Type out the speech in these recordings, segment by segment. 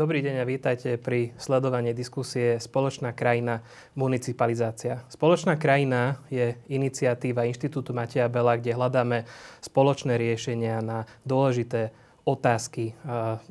Dobrý deň a vítajte pri sledovaní diskusie Spoločná krajina municipalizácia. Spoločná krajina je iniciatíva Inštitútu Mateja Bela, kde hľadáme spoločné riešenia na dôležité otázky,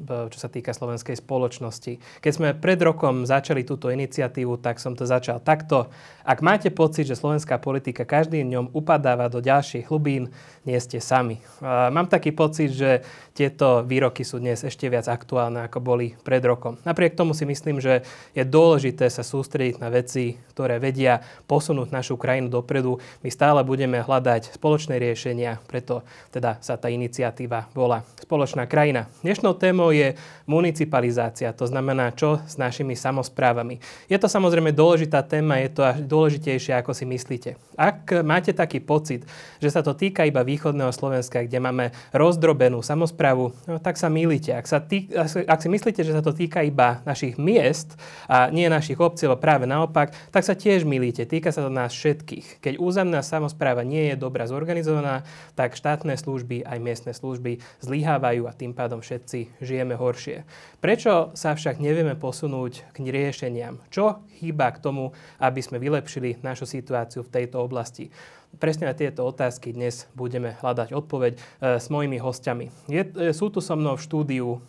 čo sa týka slovenskej spoločnosti. Keď sme pred rokom začali túto iniciatívu, tak som to začal takto. Ak máte pocit, že slovenská politika každým dňom upadáva do ďalších hlubín, nie ste sami. Mám taký pocit, že tieto výroky sú dnes ešte viac aktuálne, ako boli pred rokom. Napriek tomu si myslím, že je dôležité sa sústrediť na veci, ktoré vedia posunúť našu krajinu dopredu. My stále budeme hľadať spoločné riešenia, preto teda sa tá iniciatíva volá spoločná krajina. Dnešnou témou je municipalizácia, to znamená čo s našimi samozprávami. Je to samozrejme dôležitá téma, je to až dôležitejšie, ako si myslíte. Ak máte taký pocit, že sa to týka iba východného Slovenska, kde máme rozdrobenú samozprávu, no, tak sa mýlite. Ak, sa tý, ak si myslíte, že sa to týka iba našich miest a nie našich obcí, alebo práve naopak, tak sa tiež mýlite. Týka sa to nás všetkých. Keď územná samozpráva nie je dobre zorganizovaná, tak štátne služby aj miestne služby zlyhávajú tým pádom všetci žijeme horšie. Prečo sa však nevieme posunúť k riešeniam? Čo chýba k tomu, aby sme vylepšili našu situáciu v tejto oblasti? Presne na tieto otázky dnes budeme hľadať odpoveď e, s mojimi hostiami. Je, e, sú tu so mnou v štúdiu e,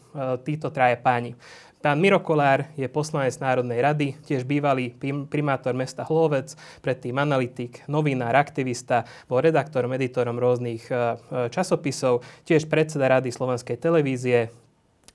títo traje páni. Pán Miro Kolár je poslanec Národnej rady, tiež bývalý primátor mesta Hlovec, predtým analytik, novinár, aktivista, bol redaktorom, editorom rôznych e, e, časopisov, tiež predseda Rady Slovenskej televízie,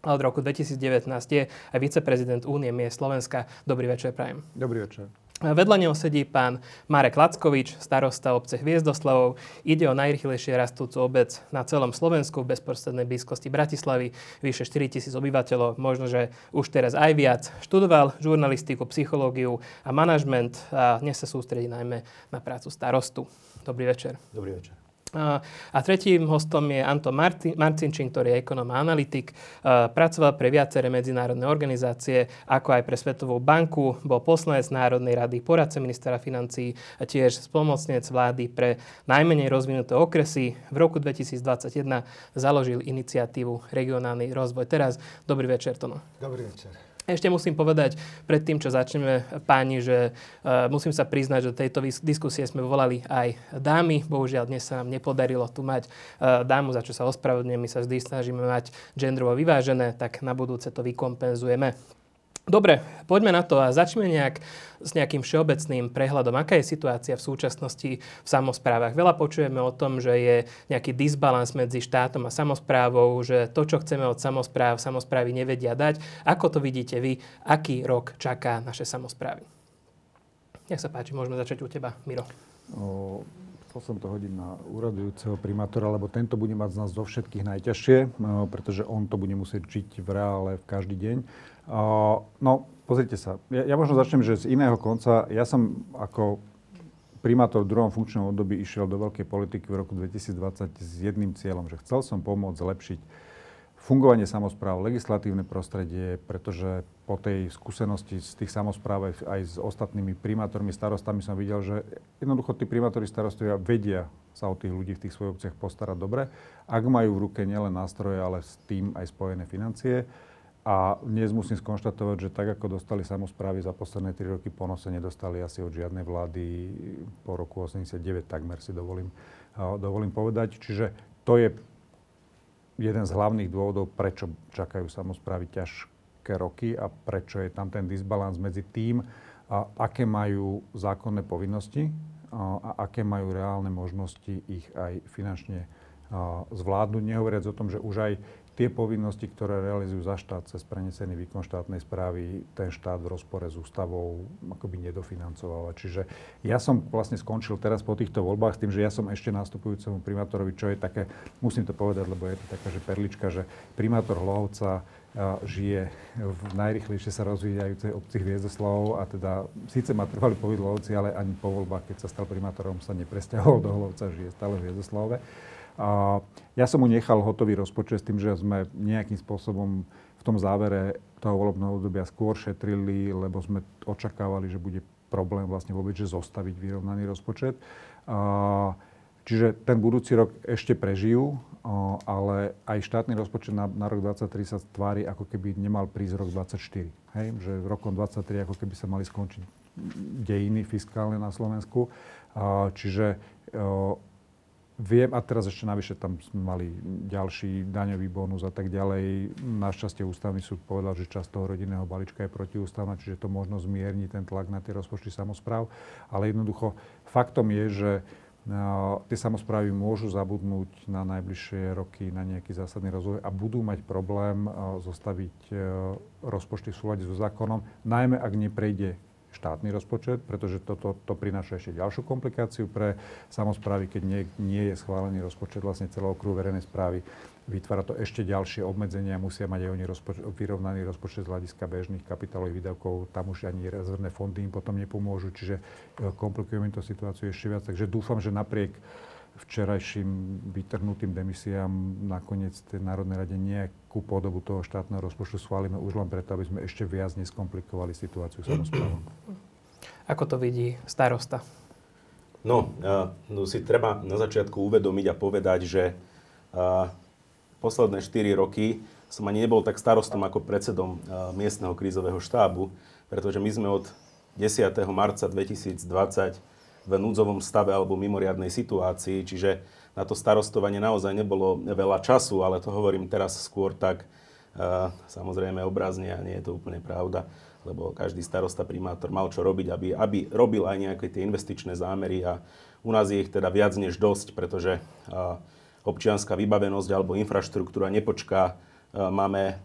od roku 2019 je aj viceprezident Únie miest Slovenska. Dobrý večer, prajem. Dobrý večer. Vedľa neho sedí pán Marek Lackovič, starosta obce Hviezdoslavov. Ide o najrychlejšie rastúcu obec na celom Slovensku v bezprostrednej blízkosti Bratislavy. Vyše 4 tisíc obyvateľov, možno, že už teraz aj viac. Študoval žurnalistiku, psychológiu a manažment a dnes sa sústredí najmä na prácu starostu. Dobrý večer. Dobrý večer. A tretím hostom je Anton Marcinčín, ktorý je ekonom a analytik. Pracoval pre viaceré medzinárodné organizácie, ako aj pre Svetovú banku. Bol poslanec Národnej rady, poradca ministra financí a tiež spomocnec vlády pre najmenej rozvinuté okresy. V roku 2021 založil iniciatívu Regionálny rozvoj. Teraz dobrý večer, Tono. Dobrý večer. Ešte musím povedať, pred tým, čo začneme, páni, že uh, musím sa priznať, že tejto diskusie sme volali aj dámy. Bohužiaľ, dnes sa nám nepodarilo tu mať uh, dámu, za čo sa ospravedlňujem. My sa vždy snažíme mať gendrovo vyvážené, tak na budúce to vykompenzujeme. Dobre, poďme na to a začneme nejak s nejakým všeobecným prehľadom. Aká je situácia v súčasnosti v samozprávach? Veľa počujeme o tom, že je nejaký disbalans medzi štátom a samozprávou, že to, čo chceme od samozpráv, samozprávy nevedia dať. Ako to vidíte vy? Aký rok čaká naše samozprávy? Nech sa páči, môžeme začať u teba, Miro. O, chcel som to hodiť na úradujúceho primátora, lebo tento bude mať z nás zo všetkých najťažšie, pretože on to bude musieť žiť v reále v každý deň no, pozrite sa. Ja, ja možno začnem, že z iného konca. Ja som ako primátor v druhom funkčnom období išiel do veľkej politiky v roku 2020 s jedným cieľom, že chcel som pomôcť zlepšiť fungovanie samozpráv, legislatívne prostredie, pretože po tej skúsenosti z tých samozpráv aj s ostatnými primátormi, starostami som videl, že jednoducho tí primátori starostovia vedia sa o tých ľudí v tých svojich obciach postarať dobre, ak majú v ruke nielen nástroje, ale s tým aj spojené financie. A dnes musím skonštatovať, že tak ako dostali samozprávy za posledné 3 roky ponose, nedostali asi od žiadnej vlády po roku 89, takmer si dovolím, dovolím povedať. Čiže to je jeden z hlavných dôvodov, prečo čakajú samozprávy ťažké roky a prečo je tam ten disbalans medzi tým, a aké majú zákonné povinnosti a aké majú reálne možnosti ich aj finančne zvládnuť. Nehovoriac o tom, že už aj tie povinnosti, ktoré realizujú za štát cez prenesený výkon štátnej správy, ten štát v rozpore s ústavou akoby nedofinancoval. Čiže ja som vlastne skončil teraz po týchto voľbách s tým, že ja som ešte nastupujúcemu primátorovi, čo je také, musím to povedať, lebo je to taká, že perlička, že primátor Hlohovca žije v najrychlejšie sa rozvíjajúcej obci Hviezdoslavov a teda síce má trvalý pobyt Hlovci, ale ani po voľbách, keď sa stal primátorom, sa nepresťahoval do Hlovca, žije stále v Hviezdoslavove. Ja som mu nechal hotový rozpočet s tým, že sme nejakým spôsobom v tom závere toho volebného obdobia skôr šetrili, lebo sme očakávali, že bude problém vlastne vôbec, že zostaviť vyrovnaný rozpočet. Čiže ten budúci rok ešte prežijú, ale aj štátny rozpočet na, na rok 2023 sa tvári, ako keby nemal prísť rok 2024. Hej? Že rokom 2023 ako keby sa mali skončiť dejiny fiskálne na Slovensku. Čiže viem, a teraz ešte navyše tam mali ďalší daňový bonus a tak ďalej. Našťastie ústavný súd povedal, že časť toho rodinného balíčka je protiústavná, čiže to možno zmierni ten tlak na tie rozpočty samozpráv. Ale jednoducho faktom je, že tie samozprávy môžu zabudnúť na najbližšie roky na nejaký zásadný rozvoj a budú mať problém zostaviť e, rozpočty v súlade so zákonom, najmä ak neprejde štátny rozpočet, pretože toto to, prináša ešte ďalšiu komplikáciu pre samozprávy, keď nie, nie je schválený rozpočet vlastne celého okruhu verejnej správy vytvára to ešte ďalšie obmedzenia, musia mať aj oni rozpoč- vyrovnaný rozpočet z hľadiska bežných kapitálových výdavkov, tam už ani rezervné fondy im potom nepomôžu, čiže e, komplikujeme to situáciu ešte viac. Takže dúfam, že napriek včerajším vytrhnutým demisiám nakoniec tej Národnej rade nejakú podobu toho štátneho rozpočtu schválime už len preto, aby sme ešte viac neskomplikovali situáciu samozprávom. Ako to vidí starosta? No, no si treba na začiatku uvedomiť a povedať, že posledné 4 roky som ani nebol tak starostom ako predsedom miestneho krízového štábu, pretože my sme od 10. marca 2020 v núdzovom stave alebo mimoriadnej situácii, čiže na to starostovanie naozaj nebolo veľa času, ale to hovorím teraz skôr tak samozrejme obrazne a nie je to úplne pravda, lebo každý starosta, primátor mal čo robiť, aby, aby robil aj nejaké tie investičné zámery a u nás je ich teda viac než dosť, pretože občianská vybavenosť alebo infraštruktúra nepočká. E, máme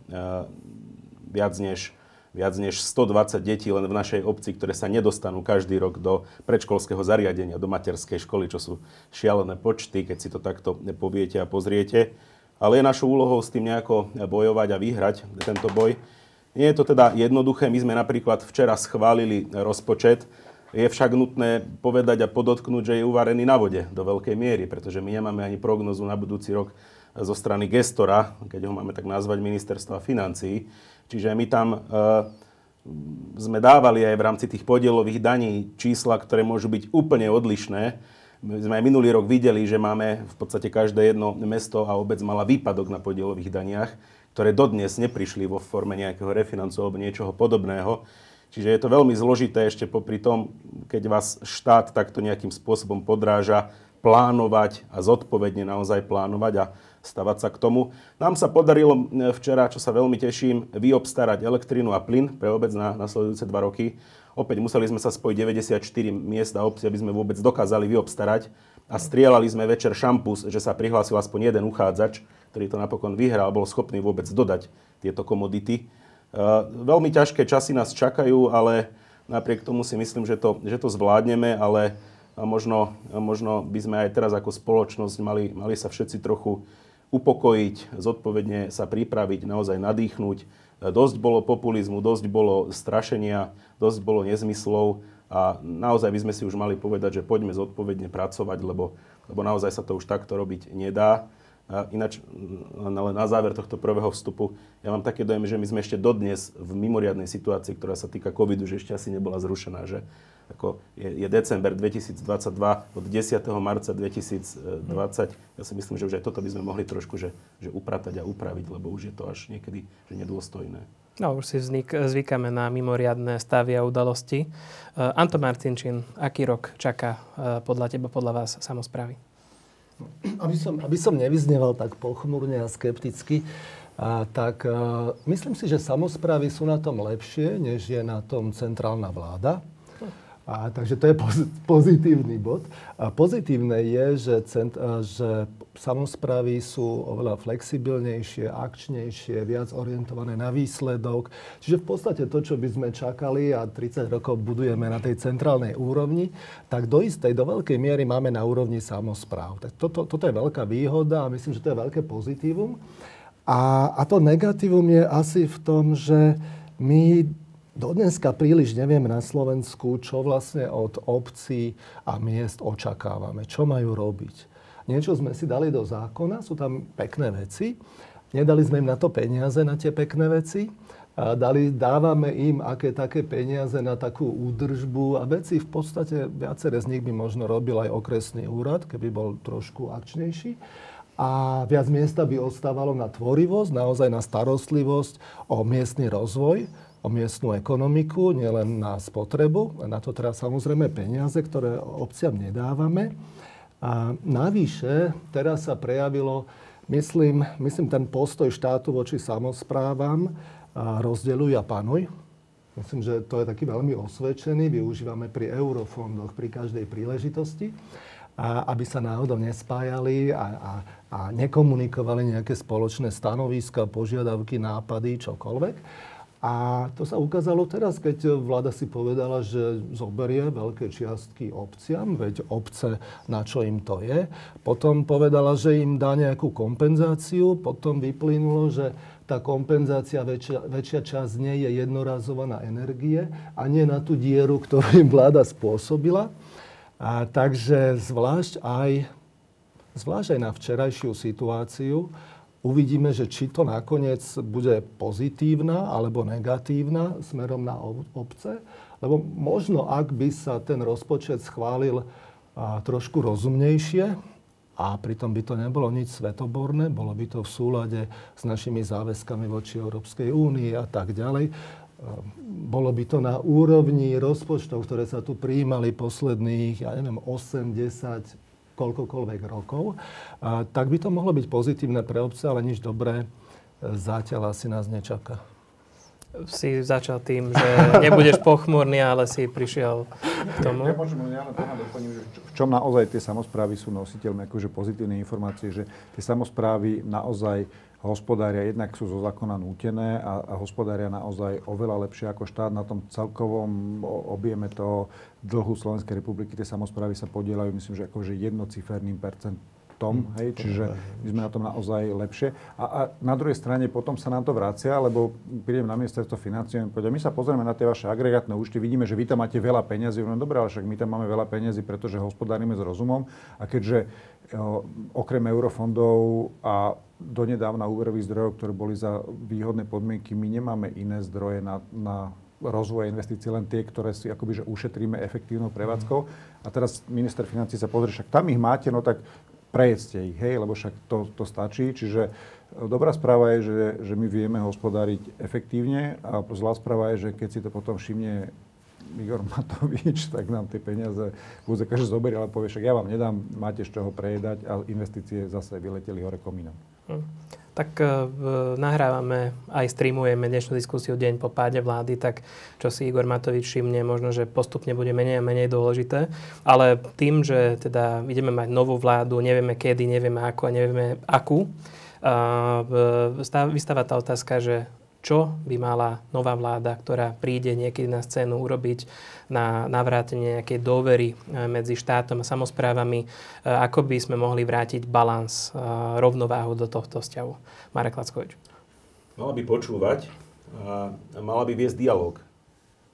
viac než, viac než 120 detí len v našej obci, ktoré sa nedostanú každý rok do predškolského zariadenia, do materskej školy, čo sú šialené počty, keď si to takto poviete a pozriete. Ale je našou úlohou s tým nejako bojovať a vyhrať tento boj. Nie je to teda jednoduché. My sme napríklad včera schválili rozpočet, je však nutné povedať a podotknúť, že je uvarený na vode do veľkej miery, pretože my nemáme ani prognozu na budúci rok zo strany gestora, keď ho máme tak nazvať ministerstva financií. Čiže my tam e, sme dávali aj v rámci tých podielových daní čísla, ktoré môžu byť úplne odlišné. My sme aj minulý rok videli, že máme v podstate každé jedno mesto a obec mala výpadok na podielových daniach, ktoré dodnes neprišli vo forme nejakého refinancu alebo niečoho podobného. Čiže je to veľmi zložité ešte popri tom, keď vás štát takto nejakým spôsobom podráža, plánovať a zodpovedne naozaj plánovať a stavať sa k tomu. Nám sa podarilo e, včera, čo sa veľmi teším, vyobstarať elektrínu a plyn pre obec na nasledujúce dva roky. Opäť museli sme sa spojiť 94 miest a obci, aby sme vôbec dokázali vyobstarať. A strieľali sme večer šampus, že sa prihlásil aspoň jeden uchádzač, ktorý to napokon vyhral, bol schopný vôbec dodať tieto komodity. Eh, veľmi ťažké časy nás čakajú, ale napriek tomu si myslím, že to, že to zvládneme, ale možno, možno by sme aj teraz ako spoločnosť mali, mali sa všetci trochu upokojiť, zodpovedne sa pripraviť, naozaj nadýchnuť. Dosť bolo populizmu, dosť bolo strašenia, dosť bolo nezmyslov a naozaj by sme si už mali povedať, že poďme zodpovedne pracovať, lebo, lebo naozaj sa to už takto robiť nedá. A ináč, ale na záver tohto prvého vstupu, ja mám také dojem, že my sme ešte dodnes v mimoriadnej situácii, ktorá sa týka covidu, že ešte asi nebola zrušená, že ako je, je december 2022, od 10. marca 2020, ja si myslím, že už aj toto by sme mohli trošku že, že upratať a upraviť, lebo už je to až niekedy že nedôstojné. No, už si vznik, zvykáme na mimoriadné stavy a udalosti. Uh, Anto Marcinčín, aký rok čaká uh, podľa teba, podľa vás samozprávy? Aby som, aby som nevyzneval tak pochmurne a skepticky, a tak a, myslím si, že samozprávy sú na tom lepšie, než je na tom centrálna vláda. A, takže to je pozitívny bod. A pozitívne je, že, cent, že samozprávy sú oveľa flexibilnejšie, akčnejšie, viac orientované na výsledok. Čiže v podstate to, čo by sme čakali a 30 rokov budujeme na tej centrálnej úrovni, tak do istej, do veľkej miery máme na úrovni samozpráv. Tak toto, toto je veľká výhoda a myslím, že to je veľké pozitívum. A, a to negatívum je asi v tom, že my Dodneska príliš nevieme na Slovensku, čo vlastne od obcí a miest očakávame, čo majú robiť. Niečo sme si dali do zákona, sú tam pekné veci, nedali sme im na to peniaze, na tie pekné veci. a dali, dávame im aké také peniaze na takú údržbu a veci v podstate viaceré z nich by možno robil aj okresný úrad, keby bol trošku akčnejší a viac miesta by ostávalo na tvorivosť, naozaj na starostlivosť o miestny rozvoj, o miestnú ekonomiku, nielen na spotrebu. Na to teda samozrejme peniaze, ktoré obciam nedávame. A navyše teraz sa prejavilo, myslím, myslím ten postoj štátu voči samozprávam, a rozdeľuj a panuj. Myslím, že to je taký veľmi osvedčený, využívame pri eurofondoch pri každej príležitosti, a aby sa náhodou nespájali a, a, a nekomunikovali nejaké spoločné stanoviska, požiadavky, nápady, čokoľvek. A to sa ukázalo teraz, keď vláda si povedala, že zoberie veľké čiastky obciam, veď obce, na čo im to je. Potom povedala, že im dá nejakú kompenzáciu, potom vyplynulo, že tá kompenzácia, väčšia, väčšia časť nie je jednorazová na energie a nie na tú dieru, ktorú im vláda spôsobila. A takže zvlášť aj, zvlášť aj na včerajšiu situáciu, Uvidíme, že či to nakoniec bude pozitívna alebo negatívna smerom na obce. Lebo možno, ak by sa ten rozpočet schválil a, trošku rozumnejšie, a pritom by to nebolo nič svetoborné, bolo by to v súlade s našimi záväzkami voči Európskej únii a tak ďalej. Bolo by to na úrovni rozpočtov, ktoré sa tu prijímali posledných, ja neviem, 8, 10, koľkokoľvek rokov, tak by to mohlo byť pozitívne pre obce, ale nič dobré zatiaľ asi nás nečaká. Si začal tým, že nebudeš pochmúrny, ale si prišiel k tomu. Ja môžem len doplním, že v čom naozaj tie samozprávy sú nositeľmi akože pozitívne informácie, že tie samozprávy naozaj hospodária jednak sú zo zákona nútené a, a hospodária naozaj oveľa lepšie ako štát. Na tom celkovom objeme toho dlhu Slovenskej republiky tie samozprávy sa podielajú, myslím, že akože jednociferným percentom, hm, hej, čiže my sme na tom naozaj lepšie. A, a na druhej strane potom sa nám to vracia, lebo prídem na ministerstvo financií a my sa pozrieme na tie vaše agregátne účty, vidíme, že vy tam máte veľa peniazy, no dobre, ale však my tam máme veľa peniazy, pretože hospodárime s rozumom a keďže okrem eurofondov a donedávna úverových zdrojov, ktoré boli za výhodné podmienky. My nemáme iné zdroje na, na rozvoj investícií, len tie, ktoré si akoby, že ušetríme efektívnou prevádzkou. A teraz minister financí sa pozrie, však tam ich máte, no tak prejedzte ich, hej, lebo však to, to stačí. Čiže e, dobrá správa je, že, že my vieme hospodáriť efektívne a zlá správa je, že keď si to potom všimne Igor Matovič, tak nám tie peniaze bude každý zoberie, ale povie, však ja vám nedám, máte z čoho prejedať a investície zase vyleteli hore komínom. Hm. Tak uh, nahrávame, aj streamujeme dnešnú diskusiu deň po páde vlády, tak čo si Igor Matovič všimne, možno, že postupne bude menej a menej dôležité. Ale tým, že teda ideme mať novú vládu, nevieme kedy, nevieme ako a nevieme akú, uh, vystáva tá otázka, že čo by mala nová vláda, ktorá príde niekedy na scénu urobiť na navrátenie nejakej dôvery eh, medzi štátom a samozprávami, eh, ako by sme mohli vrátiť balans, eh, rovnováhu do tohto vzťahu. Marek Lackovič. Mala by počúvať a mala by viesť dialog.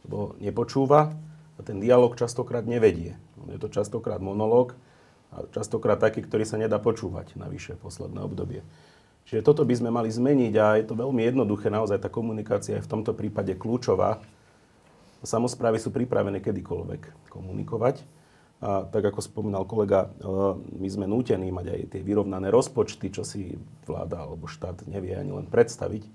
Lebo nepočúva a ten dialog častokrát nevedie. Je to častokrát monológ a častokrát taký, ktorý sa nedá počúvať na vyššie posledné obdobie. Čiže toto by sme mali zmeniť a je to veľmi jednoduché, naozaj tá komunikácia je v tomto prípade kľúčová. Samozprávy sú pripravené kedykoľvek komunikovať. A tak ako spomínal kolega, e, my sme nútení mať aj tie vyrovnané rozpočty, čo si vláda alebo štát nevie ani len predstaviť.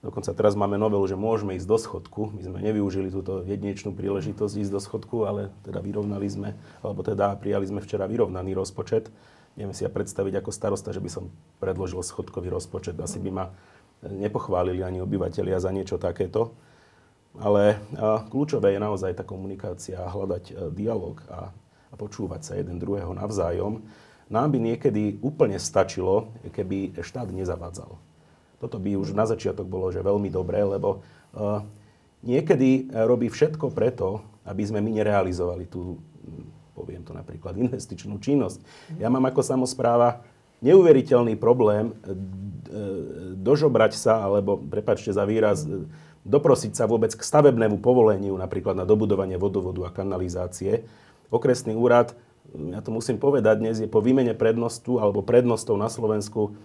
Dokonca teraz máme novelu, že môžeme ísť do schodku. My sme nevyužili túto jedinečnú príležitosť ísť do schodku, ale teda vyrovnali sme, alebo teda prijali sme včera vyrovnaný rozpočet. Neviem si ja predstaviť ako starosta, že by som predložil schodkový rozpočet. Asi by ma nepochválili ani obyvateľia za niečo takéto. Ale kľúčové je naozaj tá komunikácia, hľadať e, dialog a, a počúvať sa jeden druhého navzájom. Nám by niekedy úplne stačilo, keby štát nezavádzal. Toto by už na začiatok bolo že veľmi dobré, lebo e, niekedy robí všetko preto, aby sme my nerealizovali tú poviem to napríklad, investičnú činnosť. Ja mám ako samozpráva neuveriteľný problém e, e, dožobrať sa, alebo prepačte za výraz, e, doprosiť sa vôbec k stavebnému povoleniu, napríklad na dobudovanie vodovodu a kanalizácie. Okresný úrad, ja to musím povedať, dnes je po výmene prednostu alebo prednostov na Slovensku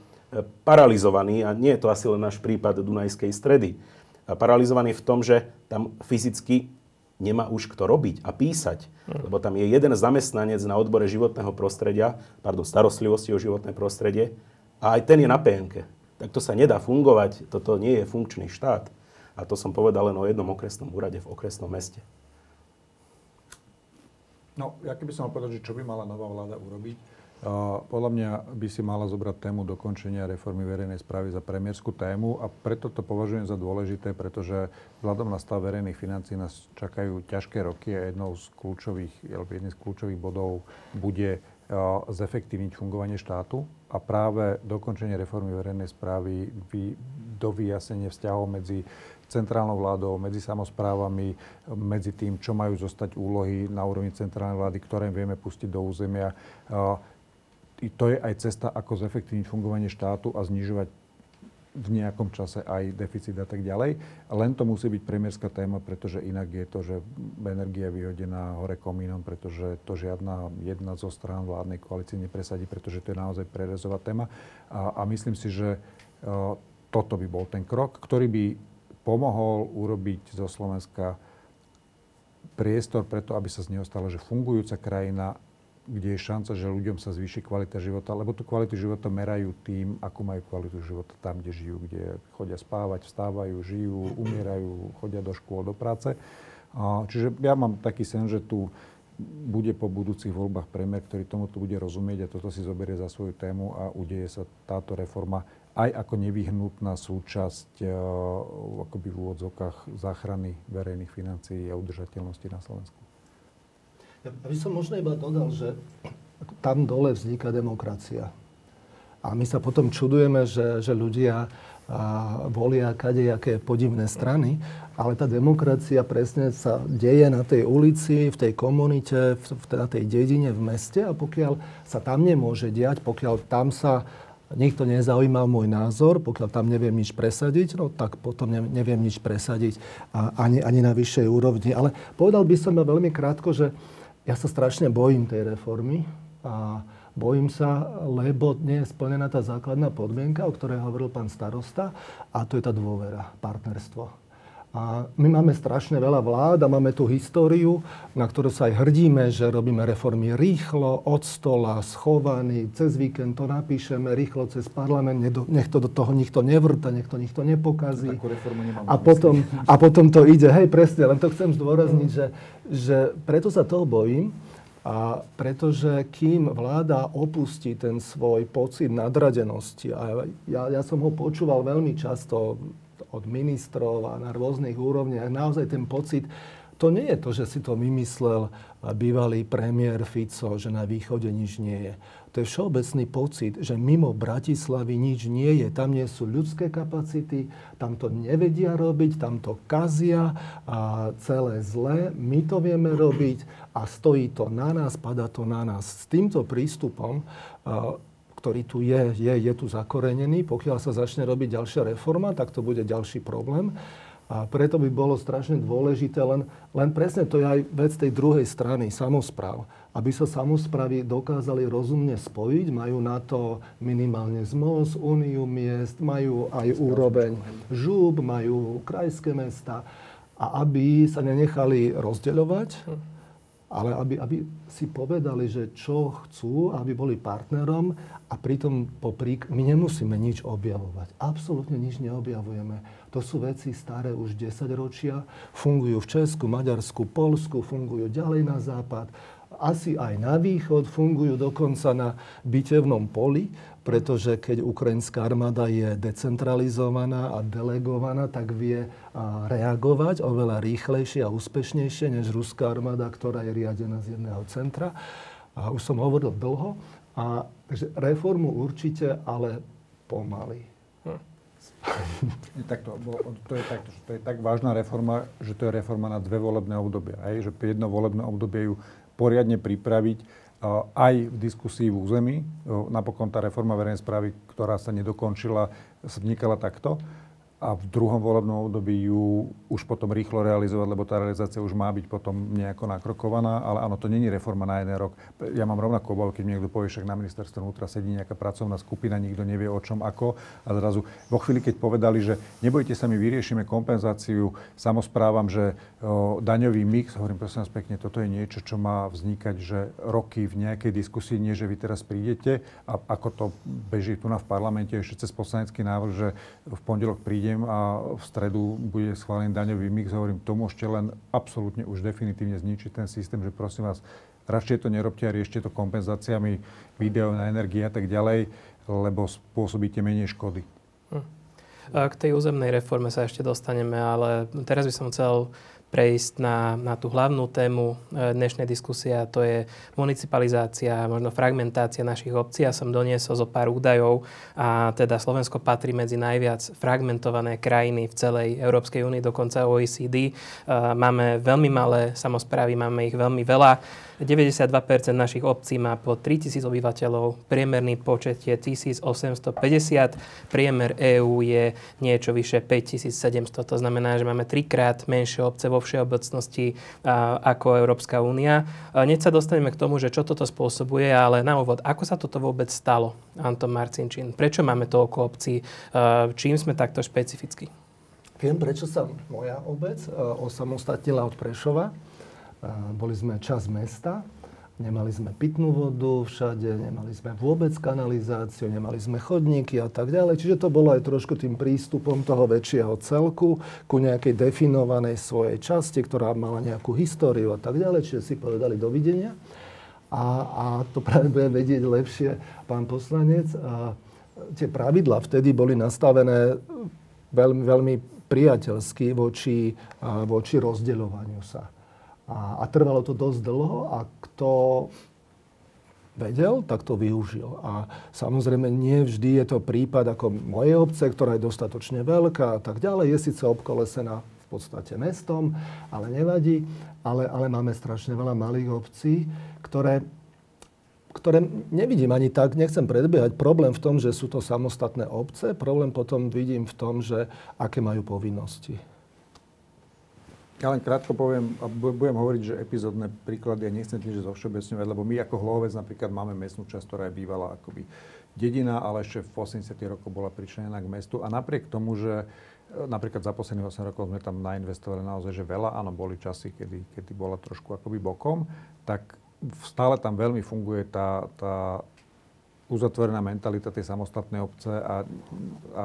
paralizovaný a nie je to asi len náš prípad Dunajskej stredy. paralizovaný v tom, že tam fyzicky nemá už kto robiť a písať. Lebo tam je jeden zamestnanec na odbore životného prostredia, pardon, starostlivosti o životné prostredie a aj ten je na PNK. Tak to sa nedá fungovať, toto nie je funkčný štát. A to som povedal len o jednom okresnom úrade v okresnom meste. No, ja keby som mal povedať, že čo by mala nová vláda urobiť, podľa mňa by si mala zobrať tému dokončenia reformy verejnej správy za premiérskú tému a preto to považujem za dôležité, pretože vzhľadom na stav verejných financí nás čakajú ťažké roky a jednou z kľúčových, jedným z kľúčových bodov bude zefektívniť fungovanie štátu a práve dokončenie reformy verejnej správy, vy, do vyjasnenie vzťahov medzi centrálnou vládou, medzi samozprávami, medzi tým, čo majú zostať úlohy na úrovni centrálnej vlády, ktoré vieme pustiť do územia. To je aj cesta, ako zefektívniť fungovanie štátu a znižovať v nejakom čase aj deficit a tak ďalej. Len to musí byť premiérska téma, pretože inak je to, že energia je vyhodená hore komínom, pretože to žiadna jedna zo strán vládnej koalície nepresadí, pretože to je naozaj prerezová téma. A, a myslím si, že uh, toto by bol ten krok, ktorý by pomohol urobiť zo Slovenska priestor preto, aby sa z neho stala, že fungujúca krajina, kde je šanca, že ľuďom sa zvýši kvalita života, lebo tú kvalitu života merajú tým, ako majú kvalitu života tam, kde žijú, kde chodia spávať, vstávajú, žijú, umierajú, chodia do škôl, do práce. Čiže ja mám taký sen, že tu bude po budúcich voľbách premiér, ktorý tomuto bude rozumieť a toto si zoberie za svoju tému a udeje sa táto reforma aj ako nevyhnutná súčasť uh, akoby v úvodzovkách záchrany verejných financií a udržateľnosti na Slovensku. Ja by som možno iba dodal, že tam dole vzniká demokracia. A my sa potom čudujeme, že, že ľudia a volia kadejaké podivné strany, ale tá demokracia presne sa deje na tej ulici, v tej komunite, v, na tej dedine, v meste a pokiaľ sa tam nemôže diať, pokiaľ tam sa nikto nezaujíma môj názor, pokiaľ tam neviem nič presadiť, no tak potom neviem nič presadiť a ani, ani na vyššej úrovni. Ale povedal by som ja veľmi krátko, že ja sa strašne bojím tej reformy a bojím sa, lebo nie je splnená tá základná podmienka, o ktorej hovoril pán starosta a to je tá dôvera, partnerstvo. A my máme strašne veľa vlád a máme tú históriu, na ktorú sa aj hrdíme, že robíme reformy rýchlo, od stola, schovaný, cez víkend to napíšeme, rýchlo cez parlament, nech to do toho nikto nevrta, nech to nikto nepokazí. A potom, a potom to ide, hej, presne, len to chcem zdôrazniť, že, že preto sa toho bojím, a pretože kým vláda opustí ten svoj pocit nadradenosti, a ja, ja som ho počúval veľmi často od ministrov a na rôznych úrovniach. Naozaj ten pocit, to nie je to, že si to vymyslel bývalý premiér Fico, že na východe nič nie je. To je všeobecný pocit, že mimo Bratislavy nič nie je. Tam nie sú ľudské kapacity, tam to nevedia robiť, tam to kazia a celé zlé. My to vieme robiť a stojí to na nás, pada to na nás. S týmto prístupom ktorý tu je, je, je tu zakorenený. Pokiaľ sa začne robiť ďalšia reforma, tak to bude ďalší problém. A preto by bolo strašne dôležité, len, len presne to je aj vec tej druhej strany, samozpráv. Aby sa samozprávy dokázali rozumne spojiť, majú na to minimálne ZMOS, Úniu miest, majú aj úroveň žúb, majú krajské mesta a aby sa nenechali rozdeľovať, ale aby, aby si povedali, že čo chcú, aby boli partnerom a pritom poprík, my nemusíme nič objavovať. Absolútne nič neobjavujeme. To sú veci staré už 10 ročia, fungujú v Česku, Maďarsku, Polsku, fungujú ďalej na západ, asi aj na východ, fungujú dokonca na bitevnom poli pretože keď ukrajinská armáda je decentralizovaná a delegovaná, tak vie reagovať oveľa rýchlejšie a úspešnejšie než ruská armáda, ktorá je riadená z jedného centra. A už som hovoril dlho. A, takže reformu určite, ale pomaly. Hm. Takto, to, je takto, to je tak vážna reforma, že to je reforma na dve volebné obdobia. Aj, že jedno volebné obdobie ju poriadne pripraviť aj v diskusii v území. Napokon tá reforma verejnej správy, ktorá sa nedokončila, vznikala takto. A v druhom volebnom období ju už potom rýchlo realizovať, lebo tá realizácia už má byť potom nejako nakrokovaná, ale áno, to není reforma na jeden rok. Ja mám rovnako obavu, keď mi niekto povie, však na ministerstve vnútra sedí nejaká pracovná skupina, nikto nevie o čom, ako a zrazu vo chvíli, keď povedali, že nebojte sa, my vyriešime kompenzáciu samozprávam, že o, daňový mix, hovorím prosím vás pekne, toto je niečo, čo má vznikať, že roky v nejakej diskusii, nie že vy teraz prídete a ako to beží tu na v parlamente ešte cez poslanecký návrh, že v pondelok príde prídem a v stredu bude schválený daňový mix, hovorím, to môžete len absolútne už definitívne zničiť ten systém, že prosím vás, radšej to nerobte a riešte to kompenzáciami výdajov na energie a tak ďalej, lebo spôsobíte menej škody. Hm. K tej územnej reforme sa ešte dostaneme, ale teraz by som chcel prejsť na, na tú hlavnú tému e, dnešnej diskusie a to je municipalizácia, možno fragmentácia našich obcí. Ja som doniesol zo pár údajov a teda Slovensko patrí medzi najviac fragmentované krajiny v celej Európskej únii, dokonca OECD. E, máme veľmi malé samozprávy, máme ich veľmi veľa 92% našich obcí má po 3000 obyvateľov, priemerný počet je 1850, priemer EÚ je niečo vyše 5700, to znamená, že máme trikrát menšie obce vo všeobecnosti ako Európska únia. Hneď sa dostaneme k tomu, že čo toto spôsobuje, ale na úvod, ako sa toto vôbec stalo, Anton Marcinčín? Prečo máme toľko obcí? Čím sme takto špecificky? Viem, prečo sa moja obec osamostatnila od Prešova boli sme čas mesta, nemali sme pitnú vodu všade, nemali sme vôbec kanalizáciu, nemali sme chodníky a tak ďalej. Čiže to bolo aj trošku tým prístupom toho väčšieho celku ku nejakej definovanej svojej časti, ktorá mala nejakú históriu a tak ďalej. Čiže si povedali dovidenia. A, a to práve bude vedieť lepšie pán poslanec. A tie pravidla vtedy boli nastavené veľmi, veľmi priateľsky voči, voči rozdeľovaniu sa. A, a trvalo to dosť dlho a kto vedel, tak to využil. A samozrejme nie vždy je to prípad ako mojej obce, ktorá je dostatočne veľká a tak ďalej. Je síce obkolesená v podstate mestom, ale nevadí. Ale, ale máme strašne veľa malých obcí, ktoré, ktoré nevidím ani tak, nechcem predbiehať. Problém v tom, že sú to samostatné obce, problém potom vidím v tom, že aké majú povinnosti. Ja len krátko poviem, a budem hovoriť, že epizódne príklady, ja nechcem tým, že zovšeobecňovať, lebo my ako Hlovec napríklad máme mestnú časť, ktorá je bývala akoby dedina, ale ešte v 80. rokoch bola pričlenená k mestu. A napriek tomu, že e, napríklad za posledných 8 rokov sme tam nainvestovali naozaj, že veľa, áno, boli časy, kedy, kedy bola trošku akoby bokom, tak stále tam veľmi funguje tá, tá uzatvorená mentalita tej samostatnej obce a, a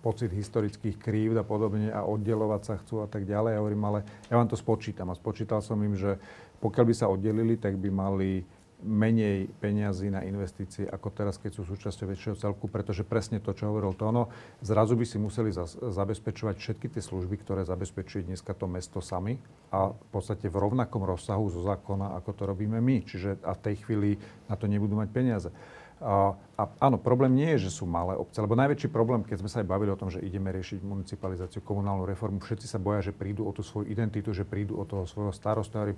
pocit historických krívd a podobne a oddelovať sa chcú a tak ďalej. Ja hovorím, ale ja vám to spočítam a spočítal som im, že pokiaľ by sa oddelili, tak by mali menej peňazí na investície ako teraz, keď sú súčasťou väčšieho celku, pretože presne to, čo hovoril Tono, zrazu by si museli za, zabezpečovať všetky tie služby, ktoré zabezpečuje dneska to mesto sami a v podstate v rovnakom rozsahu zo zákona, ako to robíme my. Čiže a v tej chvíli na to nebudú mať peniaze. A, áno, problém nie je, že sú malé obce, lebo najväčší problém, keď sme sa aj bavili o tom, že ideme riešiť municipalizáciu, komunálnu reformu, všetci sa boja, že prídu o tú svoju identitu, že prídu o toho svojho starosta.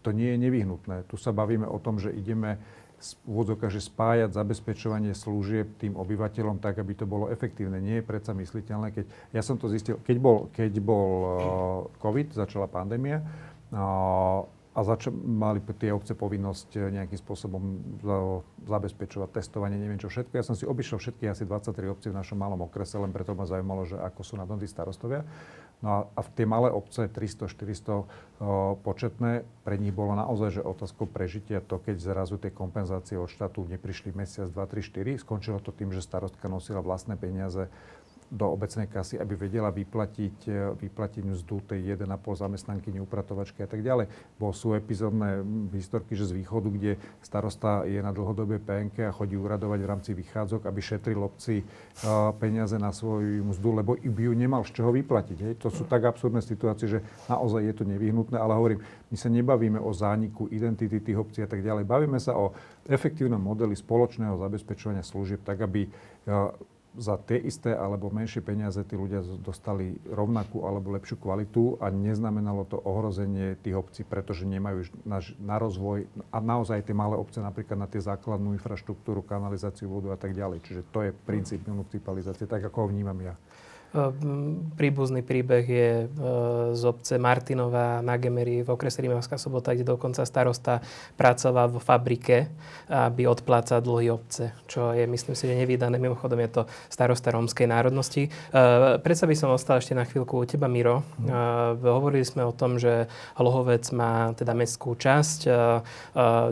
To nie je nevyhnutné. Tu sa bavíme o tom, že ideme úvodzovka, že spájať zabezpečovanie služieb tým obyvateľom tak, aby to bolo efektívne. Nie je predsa mysliteľné, keď... Ja som to zistil, keď bol, keď bol uh, COVID, začala pandémia, uh, a zač- mali tie obce povinnosť eh, nejakým spôsobom zabezpečovať testovanie, neviem čo všetko. Ja som si obišiel všetky asi 23 obcí v našom malom okrese, len preto ma zaujímalo, že ako sú na tom tí starostovia. No a, a tie malé obce, 300, 400 o, početné, pre nich bolo naozaj, že otázkou prežitia to, keď zrazu tie kompenzácie od štátu neprišli mesiac, 2, 3, 4. Skončilo to tým, že starostka nosila vlastné peniaze do obecnej kasy, aby vedela vyplatiť, e, vyplatiť mzdu tej 1,5 zamestnanky, upratovačky a tak ďalej. Bol sú epizódne historky, že z východu, kde starosta je na dlhodobé PNK a chodí uradovať v rámci vychádzok, aby šetril obci uh, peniaze na svoju mzdu, lebo by ju nemal z čoho vyplatiť. Hej. To sú tak absurdné situácie, že naozaj je to nevyhnutné, ale hovorím, my sa nebavíme o zániku identity tých obcí a tak ďalej. Bavíme sa o efektívnom modeli spoločného zabezpečovania služieb, tak aby uh, za tie isté alebo menšie peniaze tí ľudia dostali rovnakú alebo lepšiu kvalitu a neznamenalo to ohrozenie tých obcí, pretože nemajú na, na rozvoj a naozaj tie malé obce napríklad na tie základnú infraštruktúru, kanalizáciu, vodu a tak ďalej. Čiže to je princíp municipalizácie, tak ako ho vnímam ja. Ehm, príbuzný príbeh je e, z obce Martinova na Gemery v okrese Rímavská sobota, kde dokonca starosta pracoval vo fabrike, aby odplácal dlhy obce, čo je, myslím si, že nevydané. Mimochodom je to starosta rómskej národnosti. Ehm, predsa by som ostal ešte na chvíľku u teba, Miro. Ehm, hovorili sme o tom, že Hlohovec má teda mestskú časť.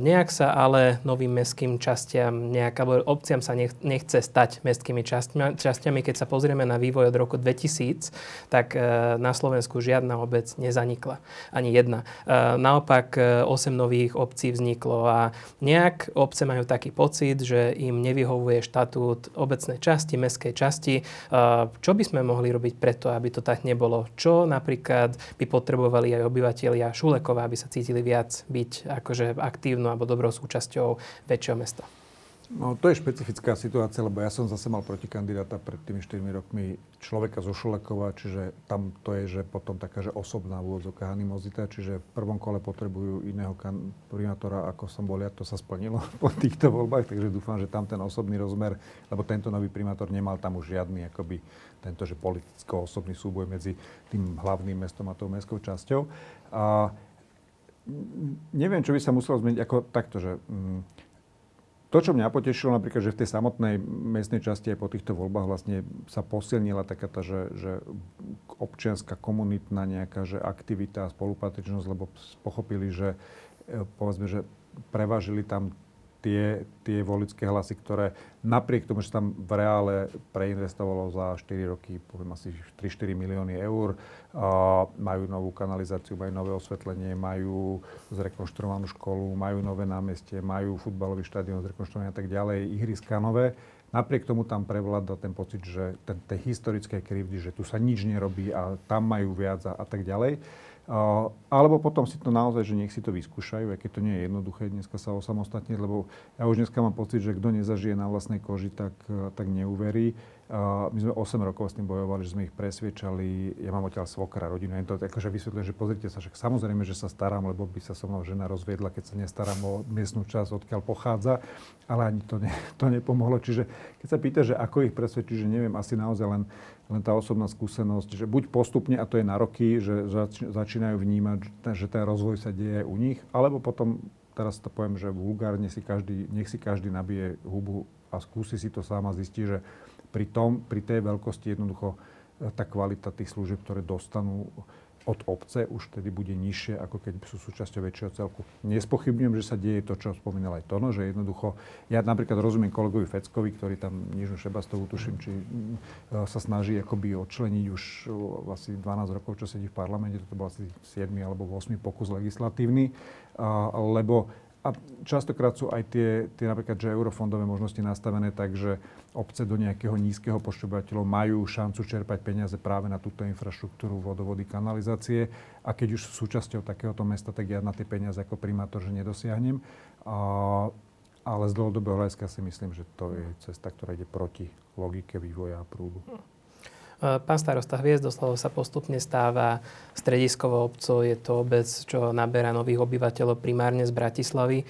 Nejak sa ale novým mestským častiam, nejak, alebo obciam sa nechce stať mestskými časťami. Keď sa pozrieme na vývoj od roku roku 2000, tak e, na Slovensku žiadna obec nezanikla. Ani jedna. E, naopak 8 e, nových obcí vzniklo a nejak obce majú taký pocit, že im nevyhovuje štatút obecnej časti, mestskej časti. Čo by sme mohli robiť preto, aby to tak nebolo? Čo napríklad by potrebovali aj obyvateľia Šulekova, aby sa cítili viac byť akože aktívnou alebo dobrou súčasťou väčšieho mesta? No to je špecifická situácia, lebo ja som zase mal protikandidáta pred tými 4 rokmi človeka zo Šulekova, čiže tam to je, že potom taká, že osobná úvodzovka animozita, čiže v prvom kole potrebujú iného kan- primátora, ako som bol ja, to sa splnilo po týchto voľbách, takže dúfam, že tam ten osobný rozmer, lebo tento nový primátor nemal tam už žiadny akoby tento, že politicko-osobný súboj medzi tým hlavným mestom a tou mestskou časťou. A neviem, čo by sa muselo zmeniť, ako takto, že... Mm, to, čo mňa potešilo napríklad, že v tej samotnej miestnej časti aj po týchto voľbách vlastne sa posilnila taká tá, že, že občianská komunitná nejaká že aktivita a spolupatričnosť, lebo pochopili, že e, povedzme, že prevážili tam tie, tie volické hlasy, ktoré napriek tomu, že tam v reále preinvestovalo za 4 roky, poviem asi 3-4 milióny eur, a majú novú kanalizáciu, majú nové osvetlenie, majú zrekonštruovanú školu, majú nové námestie, majú futbalový štadión zrekonštruovaný a tak ďalej, ihriska nové. Napriek tomu tam prevláda ten pocit, že ten, tej historické krivdy, že tu sa nič nerobí a tam majú viac a, a tak ďalej. Alebo potom si to naozaj, že nech si to vyskúšajú, aj keď to nie je jednoduché dneska sa osamostatniť, lebo ja už dneska mám pocit, že kto nezažije na vlastnej koži, tak, tak neuverí. My sme 8 rokov s tým bojovali, že sme ich presviečali. Ja mám odtiaľ svokra rodinu. Ja to akože vysvetľujem, že pozrite sa, však samozrejme, že sa starám, lebo by sa so mnou žena rozviedla, keď sa nestarám o miestnú časť, odkiaľ pochádza. Ale ani to, ne, to nepomohlo. Čiže keď sa pýta, že ako ich presvedčiť, že neviem, asi naozaj len, len tá osobná skúsenosť, že buď postupne, a to je na roky, že začínajú vnímať, že ten rozvoj sa deje u nich, alebo potom teraz to poviem, že vulgárne si každý, nech si každý nabije hubu a skúsi si to sám a zistí, že pri, tom, pri tej veľkosti jednoducho e, tá kvalita tých služieb, ktoré dostanú od obce, už tedy bude nižšie, ako keď sú súčasťou väčšieho celku. Nespochybňujem, že sa deje to, čo spomínal aj Tono, že jednoducho, ja napríklad rozumiem kolegovi Feckovi, ktorý tam Nižnú Šebastovú, tuším, či e, sa snaží akoby odčleniť už e, asi 12 rokov, čo sedí v parlamente, toto bol asi 7 alebo 8 pokus legislatívny, lebo a častokrát sú aj tie, tie napríklad, že eurofondové možnosti nastavené tak, že obce do nejakého nízkeho počtu obyvateľov majú šancu čerpať peniaze práve na túto infraštruktúru vodovody, kanalizácie. A keď už sú súčasťou takéhoto mesta, tak ja na tie peniaze ako primátor, že nedosiahnem. A, ale z dlhodobého hľadiska si myslím, že to je cesta, ktorá ide proti logike vývoja a prúdu. Hm. E, pán starosta Hviezdoslav sa postupne stáva strediskovou obcov. Je to obec, čo naberá nových obyvateľov primárne z Bratislavy. E,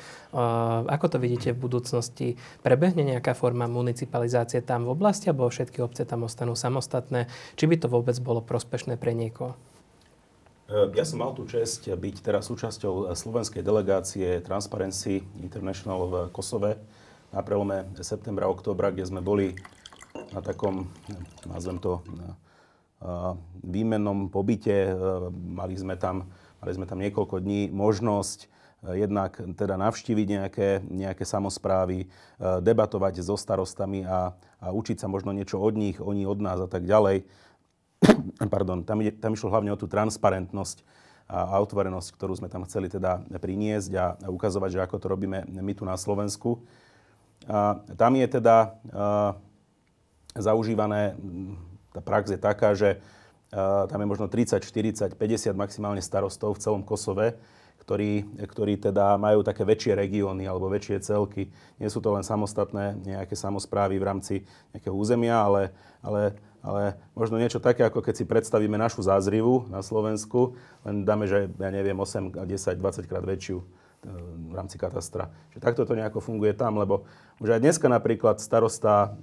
ako to vidíte v budúcnosti? Prebehne nejaká forma municipalizácie tam v oblasti, alebo všetky obce tam ostanú samostatné? Či by to vôbec bolo prospešné pre niekoho? E, ja som mal tú čest byť teraz súčasťou slovenskej delegácie Transparency International v Kosove na prelome septembra, októbra, kde sme boli na takom, nazvem to, výmennom pobyte. Mali sme tam, mali sme tam niekoľko dní možnosť jednak teda navštíviť nejaké, nejaké samozprávy, debatovať so starostami a, a učiť sa možno niečo od nich, oni od nás a tak ďalej. Pardon, tam, ide, tam išlo hlavne o tú transparentnosť a, a otvorenosť, ktorú sme tam chceli teda priniesť a, a ukazovať, že ako to robíme my tu na Slovensku. A tam je teda zaužívané, tá prax je taká, že tam je možno 30, 40, 50 maximálne starostov v celom Kosove, ktorí, ktorí teda majú také väčšie regióny alebo väčšie celky. Nie sú to len samostatné nejaké samozprávy v rámci nejakého územia, ale, ale, ale možno niečo také, ako keď si predstavíme našu zázrivu na Slovensku, len dáme, že ja neviem, 8, 10, 20 krát väčšiu v rámci katastra. Že takto to nejako funguje tam, lebo už aj dneska napríklad starosta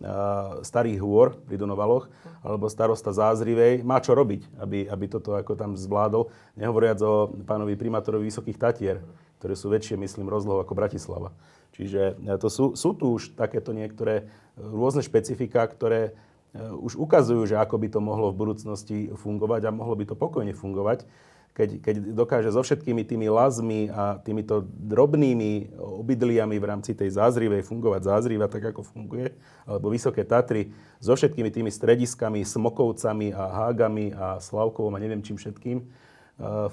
Starých hôr pri Donovaloch alebo starosta Zázrivej má čo robiť, aby, aby toto ako tam zvládol. Nehovoriac o pánovi primátorovi Vysokých Tatier, ktoré sú väčšie, myslím, rozlohou ako Bratislava. Čiže to sú, sú tu už takéto niektoré rôzne špecifika, ktoré už ukazujú, že ako by to mohlo v budúcnosti fungovať a mohlo by to pokojne fungovať keď, keď dokáže so všetkými tými lazmi a týmito drobnými obydliami v rámci tej zázrivej fungovať zázriva tak, ako funguje, alebo Vysoké Tatry, so všetkými tými strediskami, Smokovcami a Hágami a Slavkovom a neviem čím všetkým e,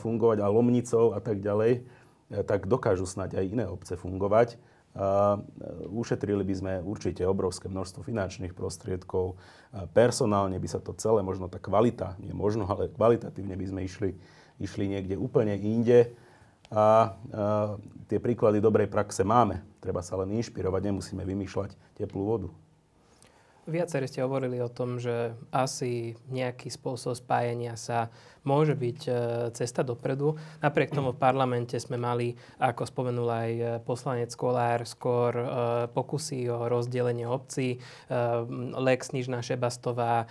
fungovať a Lomnicou a tak ďalej, e, tak dokážu snáď aj iné obce fungovať. A e, ušetrili by sme určite obrovské množstvo finančných prostriedkov. Personálne by sa to celé, možno tá kvalita, nie možno, ale kvalitatívne by sme išli išli niekde úplne inde a, a tie príklady dobrej praxe máme. Treba sa len inšpirovať, nemusíme vymýšľať teplú vodu. Viacerí ste hovorili o tom, že asi nejaký spôsob spájania sa môže byť e, cesta dopredu. Napriek tomu v parlamente sme mali, ako spomenul aj e, poslanec Kolár, skôr e, pokusy o rozdelenie obcí. Lex Nižná Šebastová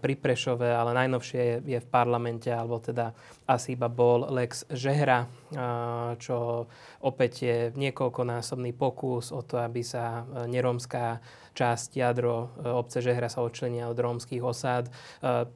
pri Prešove, ale najnovšie je v parlamente, alebo teda asi iba bol Lex Žehra, čo opäť je niekoľkonásobný pokus o to, aby sa neromská časť jadro obce Žehra sa odčlenia od rómskych osád.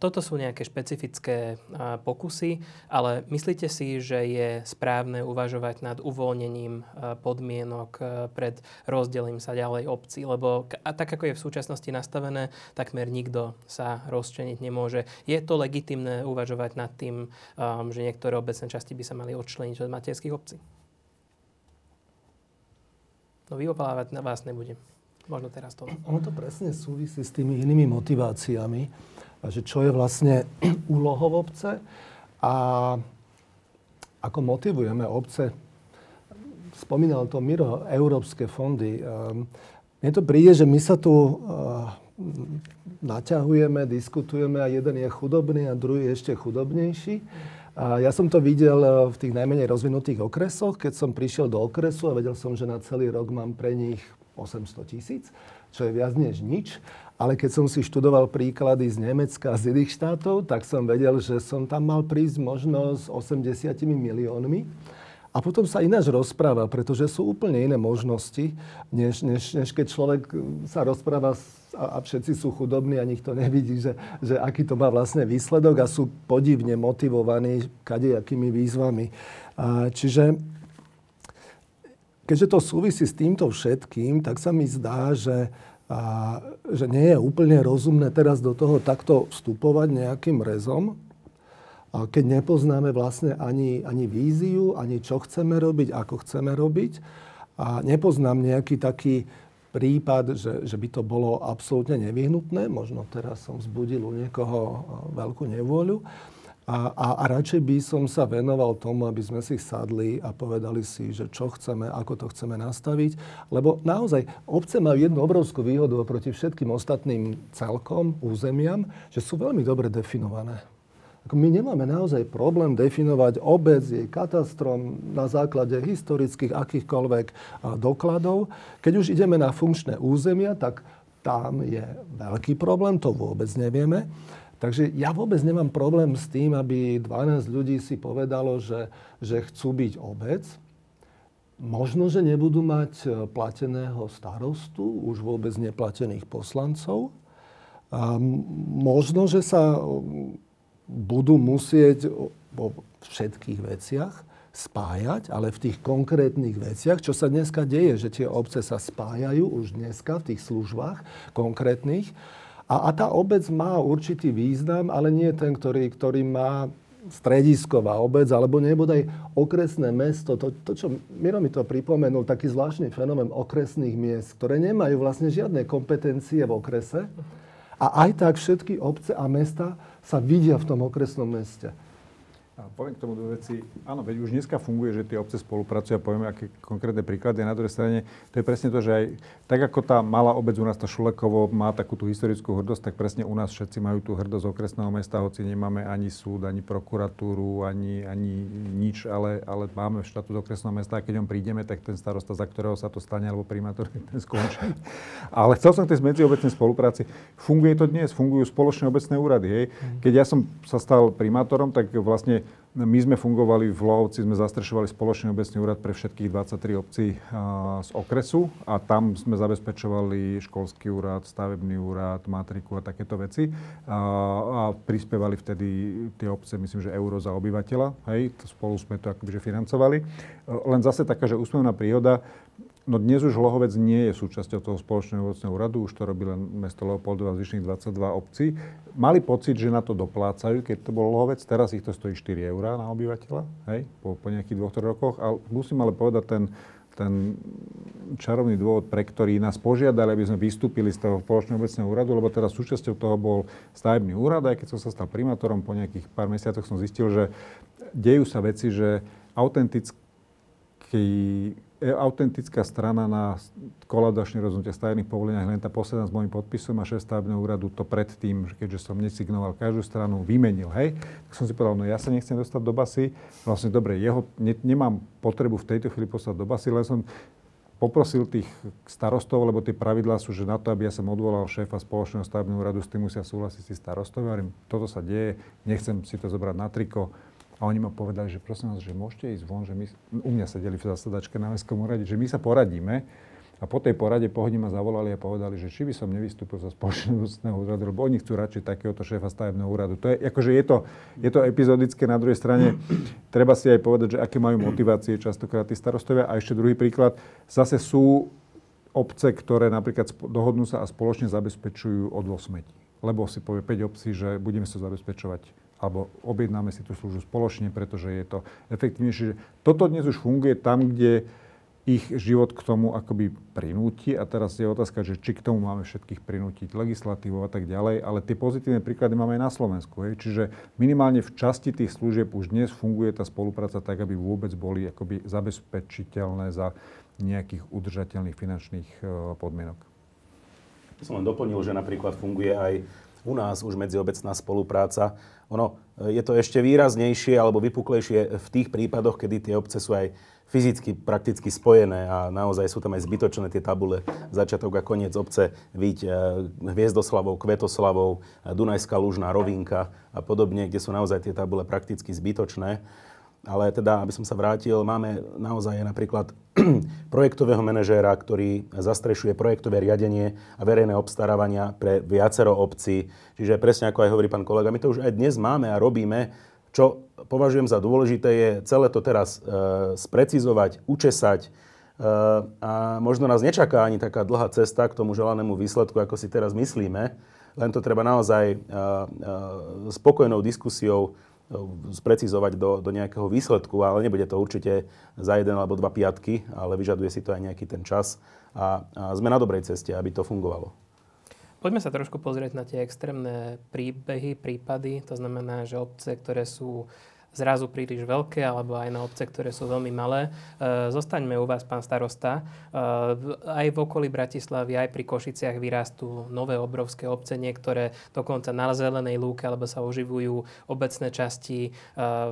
Toto sú nejaké špecifické pokusy, ale myslíte si, že je správne uvažovať nad uvoľnením podmienok pred rozdelením sa ďalej obcí? Lebo a tak, ako je v súčasnosti nastavené, takmer nikto sa rozčleniť nemôže. Je to legitimné uvažovať nad tým, že niektoré obecné časti by sa mali odčleniť od materských obcí? No vyvolávať na vás nebudem. Možno teraz to. Ono to presne súvisí s tými inými motiváciami, že čo je vlastne úlohou obce a ako motivujeme obce. Spomínal to Miro, európske fondy. Ehm, mne to príde, že my sa tu ehm, naťahujeme, diskutujeme a jeden je chudobný a druhý je ešte chudobnejší. A ja som to videl e, v tých najmenej rozvinutých okresoch, keď som prišiel do okresu a vedel som, že na celý rok mám pre nich 800 tisíc, čo je viac než nič. Ale keď som si študoval príklady z Nemecka a z iných štátov, tak som vedel, že som tam mal prísť možno s 80 miliónmi. A potom sa ináč rozpráva, pretože sú úplne iné možnosti, než, než, než keď človek sa rozpráva a, a všetci sú chudobní a nikto nevidí, že, že aký to má vlastne výsledok a sú podivne motivovaní kadejakými výzvami. A, čiže keďže to súvisí s týmto všetkým, tak sa mi zdá, že, a, že nie je úplne rozumné teraz do toho takto vstupovať nejakým rezom, a keď nepoznáme vlastne ani, ani víziu, ani čo chceme robiť, ako chceme robiť. A nepoznám nejaký taký prípad, že, že by to bolo absolútne nevyhnutné. Možno teraz som vzbudil u niekoho veľkú nevôľu. A, a, a radšej by som sa venoval tomu, aby sme si sadli a povedali si, že čo chceme, ako to chceme nastaviť. Lebo naozaj obce majú jednu obrovskú výhodu oproti všetkým ostatným celkom, územiam, že sú veľmi dobre definované. My nemáme naozaj problém definovať obec, jej katastrom na základe historických akýchkoľvek dokladov. Keď už ideme na funkčné územia, tak tam je veľký problém, to vôbec nevieme. Takže ja vôbec nemám problém s tým, aby 12 ľudí si povedalo, že, že chcú byť obec. Možno, že nebudú mať e, plateného starostu, už vôbec neplatených poslancov. A možno, že sa budú musieť vo všetkých veciach spájať, ale v tých konkrétnych veciach, čo sa dneska deje, že tie obce sa spájajú už dneska v tých službách konkrétnych, a, a tá obec má určitý význam, ale nie ten, ktorý, ktorý má stredisková obec, alebo nebodaj okresné mesto. To, to, čo Miro mi to pripomenul, taký zvláštny fenomén okresných miest, ktoré nemajú vlastne žiadne kompetencie v okrese. A aj tak všetky obce a mesta sa vidia v tom okresnom meste. A poviem k tomu dve veci. Áno, veď už dneska funguje, že tie obce spolupracujú a povieme, aké konkrétne príklady. A na druhej strane, to je presne to, že aj tak ako tá malá obec u nás, tá Šulekovo, má takú tú historickú hrdosť, tak presne u nás všetci majú tú hrdosť okresného mesta, hoci nemáme ani súd, ani prokuratúru, ani, ani nič, ale, ale máme štatút okresného mesta a keď on prídeme, tak ten starosta, za ktorého sa to stane, alebo primátor, ten skončí. Ale chcel som tej medziobecnej spolupráci. Funguje to dnes, fungujú spoločné obecné úrady. Hej. Keď ja som sa stal primátorom, tak vlastne my sme fungovali v Lohovci, sme zastrešovali spoločný obecný úrad pre všetkých 23 obcí z okresu a tam sme zabezpečovali školský úrad, stavebný úrad, matriku a takéto veci. A, a prispievali vtedy tie obce, myslím, že euro za obyvateľa. Hej, spolu sme to akoby financovali. Len zase taká, že úsmevná príhoda, No dnes už Lohovec nie je súčasťou toho spoločného ovocného úradu, už to robí len mesto Leopoldova a zvyšných 22 obcí. Mali pocit, že na to doplácajú, keď to bol Lohovec, teraz ich to stojí 4 eurá na obyvateľa, hej, po, po nejakých dvoch, rokoch. A musím ale povedať ten, ten čarovný dôvod, pre ktorý nás požiadali, aby sme vystúpili z toho spoločného obecného úradu, lebo teraz súčasťou toho bol stavebný úrad, aj keď som sa stal primátorom, po nejakých pár mesiacoch som zistil, že dejú sa veci, že autentický autentická strana na kolaudačné rozhodnutia stavebných povoleniach, len tá posledná s môjim podpisom a šéf stavebného úradu to predtým, keďže som nesignoval každú stranu, vymenil. Hej? Tak som si povedal, no ja sa nechcem dostať do basy. Vlastne dobre, jeho, ne, nemám potrebu v tejto chvíli poslať do basy, len som poprosil tých starostov, lebo tie pravidlá sú, že na to, aby ja som odvolal šéfa spoločného stavebného úradu, s tým musia súhlasiť si starostovia. Hovorím, toto sa deje, nechcem si to zobrať na triko a oni ma povedali, že prosím vás, že môžete ísť von, že my, u mňa sedeli v zasadačke na Mestskom úrade, že my sa poradíme. A po tej porade po hodine ma zavolali a povedali, že či by som nevystúpil za spoločného úradu, lebo oni chcú radšej takéhoto šéfa stavebného úradu. To je, akože je to, je to epizodické. Na druhej strane treba si aj povedať, že aké majú motivácie častokrát tí starostovia. A ešte druhý príklad, zase sú obce, ktoré napríklad dohodnú sa a spoločne zabezpečujú odvoz smetí. Lebo si povie 5 obcí, že budeme sa zabezpečovať alebo objednáme si tú službu spoločne, pretože je to efektívnejšie. Toto dnes už funguje tam, kde ich život k tomu akoby prinúti a teraz je otázka, že či k tomu máme všetkých prinútiť legislatívou a tak ďalej, ale tie pozitívne príklady máme aj na Slovensku. Hej. Čiže minimálne v časti tých služieb už dnes funguje tá spolupráca tak, aby vôbec boli akoby zabezpečiteľné za nejakých udržateľných finančných e, podmienok. Som len doplnil, že napríklad funguje aj u nás už medziobecná spolupráca. Ono je to ešte výraznejšie alebo vypuklejšie v tých prípadoch, kedy tie obce sú aj fyzicky prakticky spojené a naozaj sú tam aj zbytočné tie tabule začiatok a koniec obce, viť e, Hviezdoslavou, Kvetoslavou, Dunajská Lužná, Rovinka a podobne, kde sú naozaj tie tabule prakticky zbytočné. Ale teda, aby som sa vrátil, máme naozaj napríklad projektového manažéra, ktorý zastrešuje projektové riadenie a verejné obstarávania pre viacero obcí. Čiže presne ako aj hovorí pán kolega, my to už aj dnes máme a robíme. Čo považujem za dôležité je celé to teraz e, sprecizovať, učesať, e, a možno nás nečaká ani taká dlhá cesta k tomu želanému výsledku, ako si teraz myslíme. Len to treba naozaj e, e, spokojnou diskusiou sprecizovať do, do nejakého výsledku, ale nebude to určite za jeden alebo dva piatky, ale vyžaduje si to aj nejaký ten čas a, a sme na dobrej ceste, aby to fungovalo. Poďme sa trošku pozrieť na tie extrémne príbehy, prípady. To znamená, že obce, ktoré sú zrazu príliš veľké, alebo aj na obce, ktoré sú veľmi malé. E, zostaňme u vás, pán starosta. E, aj v okolí Bratislavy, aj pri Košiciach vyrastú nové obrovské obce, niektoré dokonca na zelenej lúke, alebo sa oživujú obecné časti, e,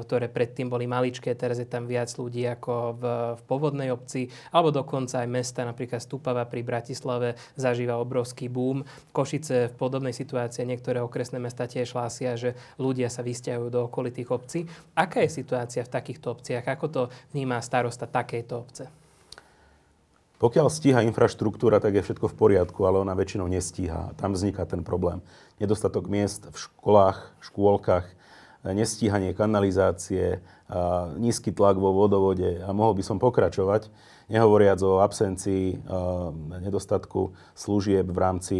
ktoré predtým boli maličké, teraz je tam viac ľudí ako v, v povodnej obci, alebo dokonca aj mesta, napríklad Stupava pri Bratislave zažíva obrovský boom. Košice v podobnej situácii, niektoré okresné mesta tiež hlásia, že ľudia sa vysťahujú do okolitých obcí. Aká je situácia v takýchto obciach? Ako to vníma starosta takejto obce? Pokiaľ stíha infraštruktúra, tak je všetko v poriadku, ale ona väčšinou nestíha. Tam vzniká ten problém. Nedostatok miest v školách, škôlkach, nestíhanie kanalizácie, nízky tlak vo vodovode a mohol by som pokračovať. Nehovoriac o absencii, nedostatku služieb v rámci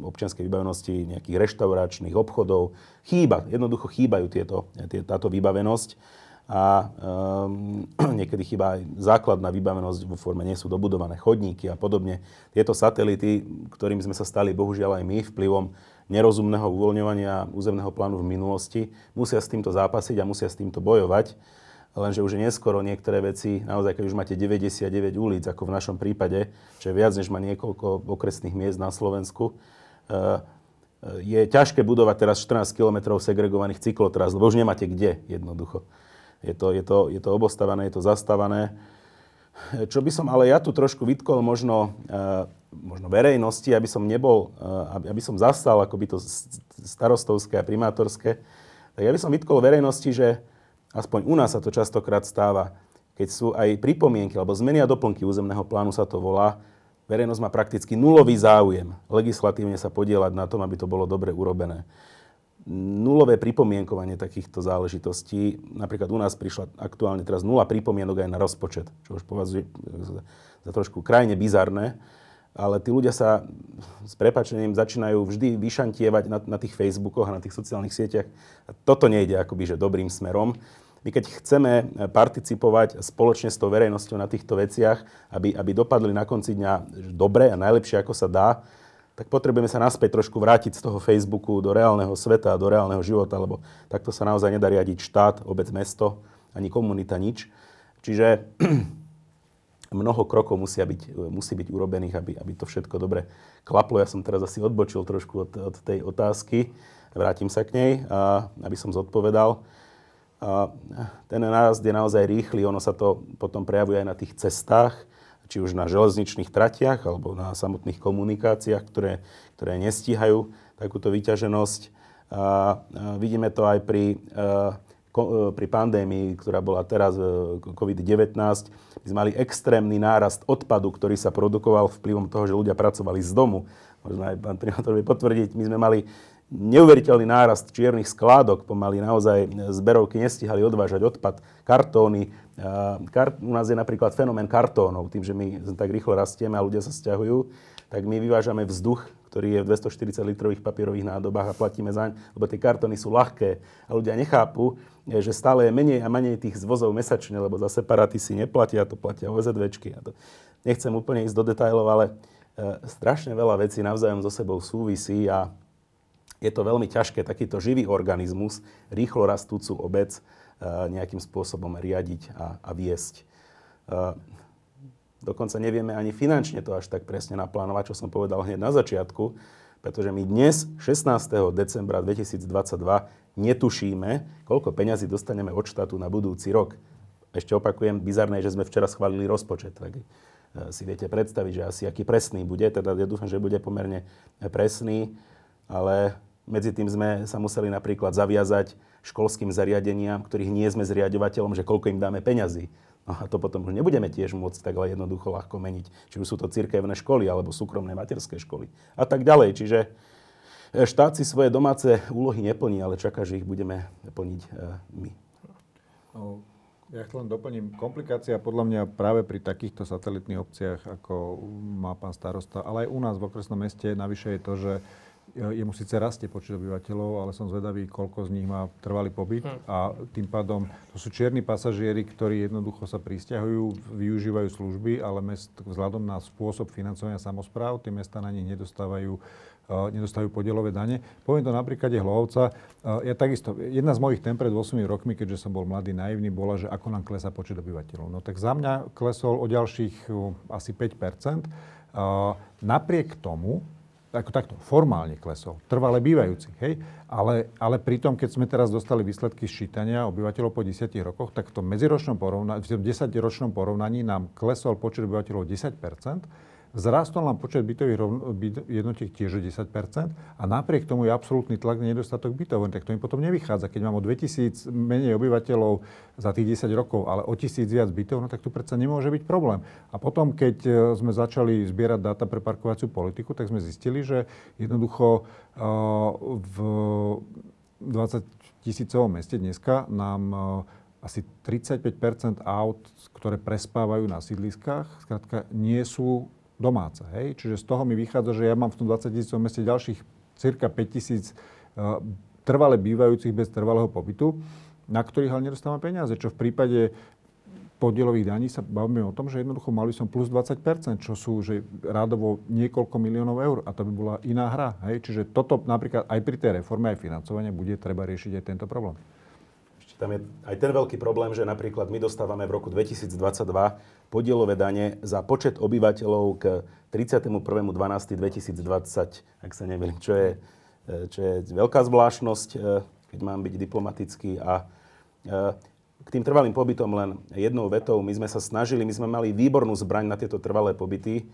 občianskej vybavenosti nejakých reštauračných obchodov. Chýba, jednoducho chýbajú tieto, tie, táto vybavenosť a um, niekedy chýba aj základná vybavenosť vo forme, nie sú dobudované chodníky a podobne. Tieto satelity, ktorým sme sa stali bohužiaľ aj my vplyvom nerozumného uvoľňovania územného plánu v minulosti. Musia s týmto zápasiť a musia s týmto bojovať. Lenže už je neskoro niektoré veci, naozaj keď už máte 99 ulic, ako v našom prípade, čo je viac než má niekoľko okresných miest na Slovensku, eh, je ťažké budovať teraz 14 km segregovaných cyklotras, lebo už nemáte kde jednoducho. Je to, je to, je to obostavané, je to zastavané. Čo by som ale ja tu trošku vytkol možno, eh, možno verejnosti, aby som nebol, eh, aby som zastal akoby to starostovské a primátorské, tak ja by som vytkol verejnosti, že aspoň u nás sa to častokrát stáva, keď sú aj pripomienky alebo zmeny a doplnky územného plánu sa to volá, verejnosť má prakticky nulový záujem legislatívne sa podielať na tom, aby to bolo dobre urobené nulové pripomienkovanie takýchto záležitostí. Napríklad u nás prišla aktuálne teraz nula pripomienok aj na rozpočet, čo už považujem za trošku krajne bizarné. Ale tí ľudia sa s prepačením začínajú vždy vyšantievať na, na tých Facebookoch a na tých sociálnych sieťach. A toto nejde akoby že dobrým smerom. My keď chceme participovať spoločne s tou verejnosťou na týchto veciach, aby, aby dopadli na konci dňa dobre a najlepšie, ako sa dá, tak potrebujeme sa naspäť trošku vrátiť z toho Facebooku do reálneho sveta, do reálneho života, lebo takto sa naozaj nedá riadiť štát, obec, mesto, ani komunita, nič. Čiže mnoho krokov musia byť, musí byť urobených, aby, aby to všetko dobre klaplo. Ja som teraz asi odbočil trošku od, od tej otázky. Vrátim sa k nej, a, aby som zodpovedal. Ten nárast je naozaj rýchly, ono sa to potom prejavuje aj na tých cestách či už na železničných tratiach alebo na samotných komunikáciách, ktoré, ktoré nestíhajú takúto vyťaženosť. A, vidíme to aj pri, ko, pri pandémii, ktorá bola teraz COVID-19. My sme mali extrémny nárast odpadu, ktorý sa produkoval vplyvom toho, že ľudia pracovali z domu. Možno aj pán primátor vie potvrdiť, my sme mali neuveriteľný nárast čiernych skládok, pomaly naozaj zberovky nestihali odvážať odpad, kartóny. Kart, u nás je napríklad fenomén kartónov, tým, že my tak rýchlo rastieme a ľudia sa stiahujú, tak my vyvážame vzduch, ktorý je v 240 litrových papierových nádobách a platíme zaň, lebo tie kartóny sú ľahké a ľudia nechápu, že stále je menej a menej tých zvozov mesačne, lebo za separaty si neplatia, to platia OZVčky. A to nechcem úplne ísť do detajlov, ale e, strašne veľa vecí navzájom so sebou súvisí a je to veľmi ťažké takýto živý organizmus, rýchlo rastúcu obec, eh, nejakým spôsobom riadiť a, a viesť. Eh, dokonca nevieme ani finančne to až tak presne naplánovať, čo som povedal hneď na začiatku, pretože my dnes, 16. decembra 2022, netušíme, koľko peňazí dostaneme od štátu na budúci rok. Ešte opakujem, bizarné, že sme včera schválili rozpočet, tak eh, si viete predstaviť, že asi aký presný bude, teda ja dúfam, že bude pomerne presný, ale medzi tým sme sa museli napríklad zaviazať školským zariadeniam, ktorých nie sme zriadovateľom, že koľko im dáme peňazí. No a to potom už nebudeme tiež môcť tak jednoducho ľahko meniť. Či už sú to cirkevné školy alebo súkromné materské školy a tak ďalej. Čiže e, štát si svoje domáce úlohy neplní, ale čaká, že ich budeme plniť e, my. No, ja len doplním. Komplikácia podľa mňa práve pri takýchto satelitných obciach, ako má pán starosta, ale aj u nás v okresnom meste, navyše je to, že jemu síce rastie počet obyvateľov, ale som zvedavý, koľko z nich má trvalý pobyt hm. a tým pádom to sú čierni pasažieri, ktorí jednoducho sa pristahujú, využívajú služby, ale mest, vzhľadom na spôsob financovania samozpráv, tie mesta na nich nedostávajú uh, nedostávajú podielové dane. Poviem to na príklade Hlovca. Uh, ja takisto, jedna z mojich tém pred 8 rokmi, keďže som bol mladý, naivný, bola, že ako nám klesá počet obyvateľov. No tak za mňa klesol o ďalších uh, asi 5% Napriek tomu, ako takto, formálne klesol, trvale bývajúci, hej? Ale, ale pritom, keď sme teraz dostali výsledky sčítania obyvateľov po 10 rokoch, tak v tom medziročnom porovnaní, v tom 10-ročnom porovnaní nám klesol počet obyvateľov 10 Vzrastol nám počet bytových jednotiek tiež o 10 a napriek tomu je absolútny tlak na nedostatok bytov. Tak to mi potom nevychádza. Keď mám o 2000 menej obyvateľov za tých 10 rokov, ale o 1000 viac bytov, no tak tu predsa nemôže byť problém. A potom, keď e, sme začali zbierať dáta pre parkovaciu politiku, tak sme zistili, že jednoducho e, v 20 tisícovom meste dneska nám e, asi 35% aut, ktoré prespávajú na sídliskách, skrátka nie sú domáce. Hej? Čiže z toho mi vychádza, že ja mám v tom 20 tisícovom meste ďalších cirka 5 tisíc uh, trvale bývajúcich bez trvalého pobytu, na ktorých ale nedostávam peniaze, čo v prípade podielových daní sa bavíme o tom, že jednoducho mali som plus 20%, čo sú že rádovo niekoľko miliónov eur a to by bola iná hra. Hej? Čiže toto napríklad aj pri tej reforme, aj financovania bude treba riešiť aj tento problém. Tam je aj ten veľký problém, že napríklad my dostávame v roku 2022 podielové dane za počet obyvateľov k 31.12.2020, ak sa neviem, čo je, čo je veľká zvláštnosť, keď mám byť diplomatický a k tým trvalým pobytom len jednou vetou. My sme sa snažili, my sme mali výbornú zbraň na tieto trvalé pobyty.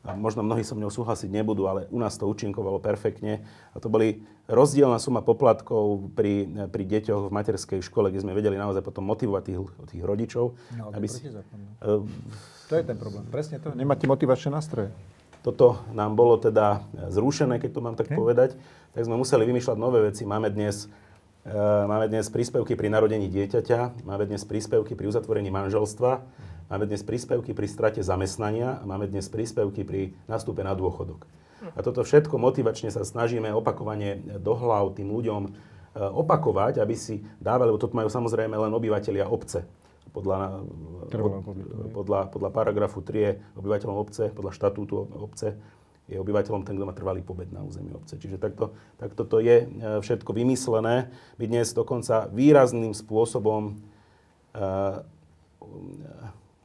A možno mnohí so mnou súhlasiť nebudú, ale u nás to účinkovalo perfektne. A to boli rozdielna suma poplatkov pri, pri deťoch v materskej škole, kde sme vedeli naozaj potom motivovať tých, tých rodičov. No, aby si, uh, to je ten problém. Presne to. Nemáte motivačné nástroje. Toto nám bolo teda zrušené, keď to mám tak okay. povedať. Tak sme museli vymýšľať nové veci. Máme dnes máme dnes príspevky pri narodení dieťaťa, máme dnes príspevky pri uzatvorení manželstva, máme dnes príspevky pri strate zamestnania a máme dnes príspevky pri nastupe na dôchodok. A toto všetko motivačne sa snažíme opakovane do hlav tým ľuďom eh, opakovať, aby si dávali, lebo toto majú samozrejme len obyvateľia obce. Podľa, podľa, podľa paragrafu 3 je obyvateľom obce, podľa štatútu obce je obyvateľom ten, kto má trvalý pobyt na území obce. Čiže takto, takto to je e, všetko vymyslené. My dnes dokonca výrazným spôsobom, uh,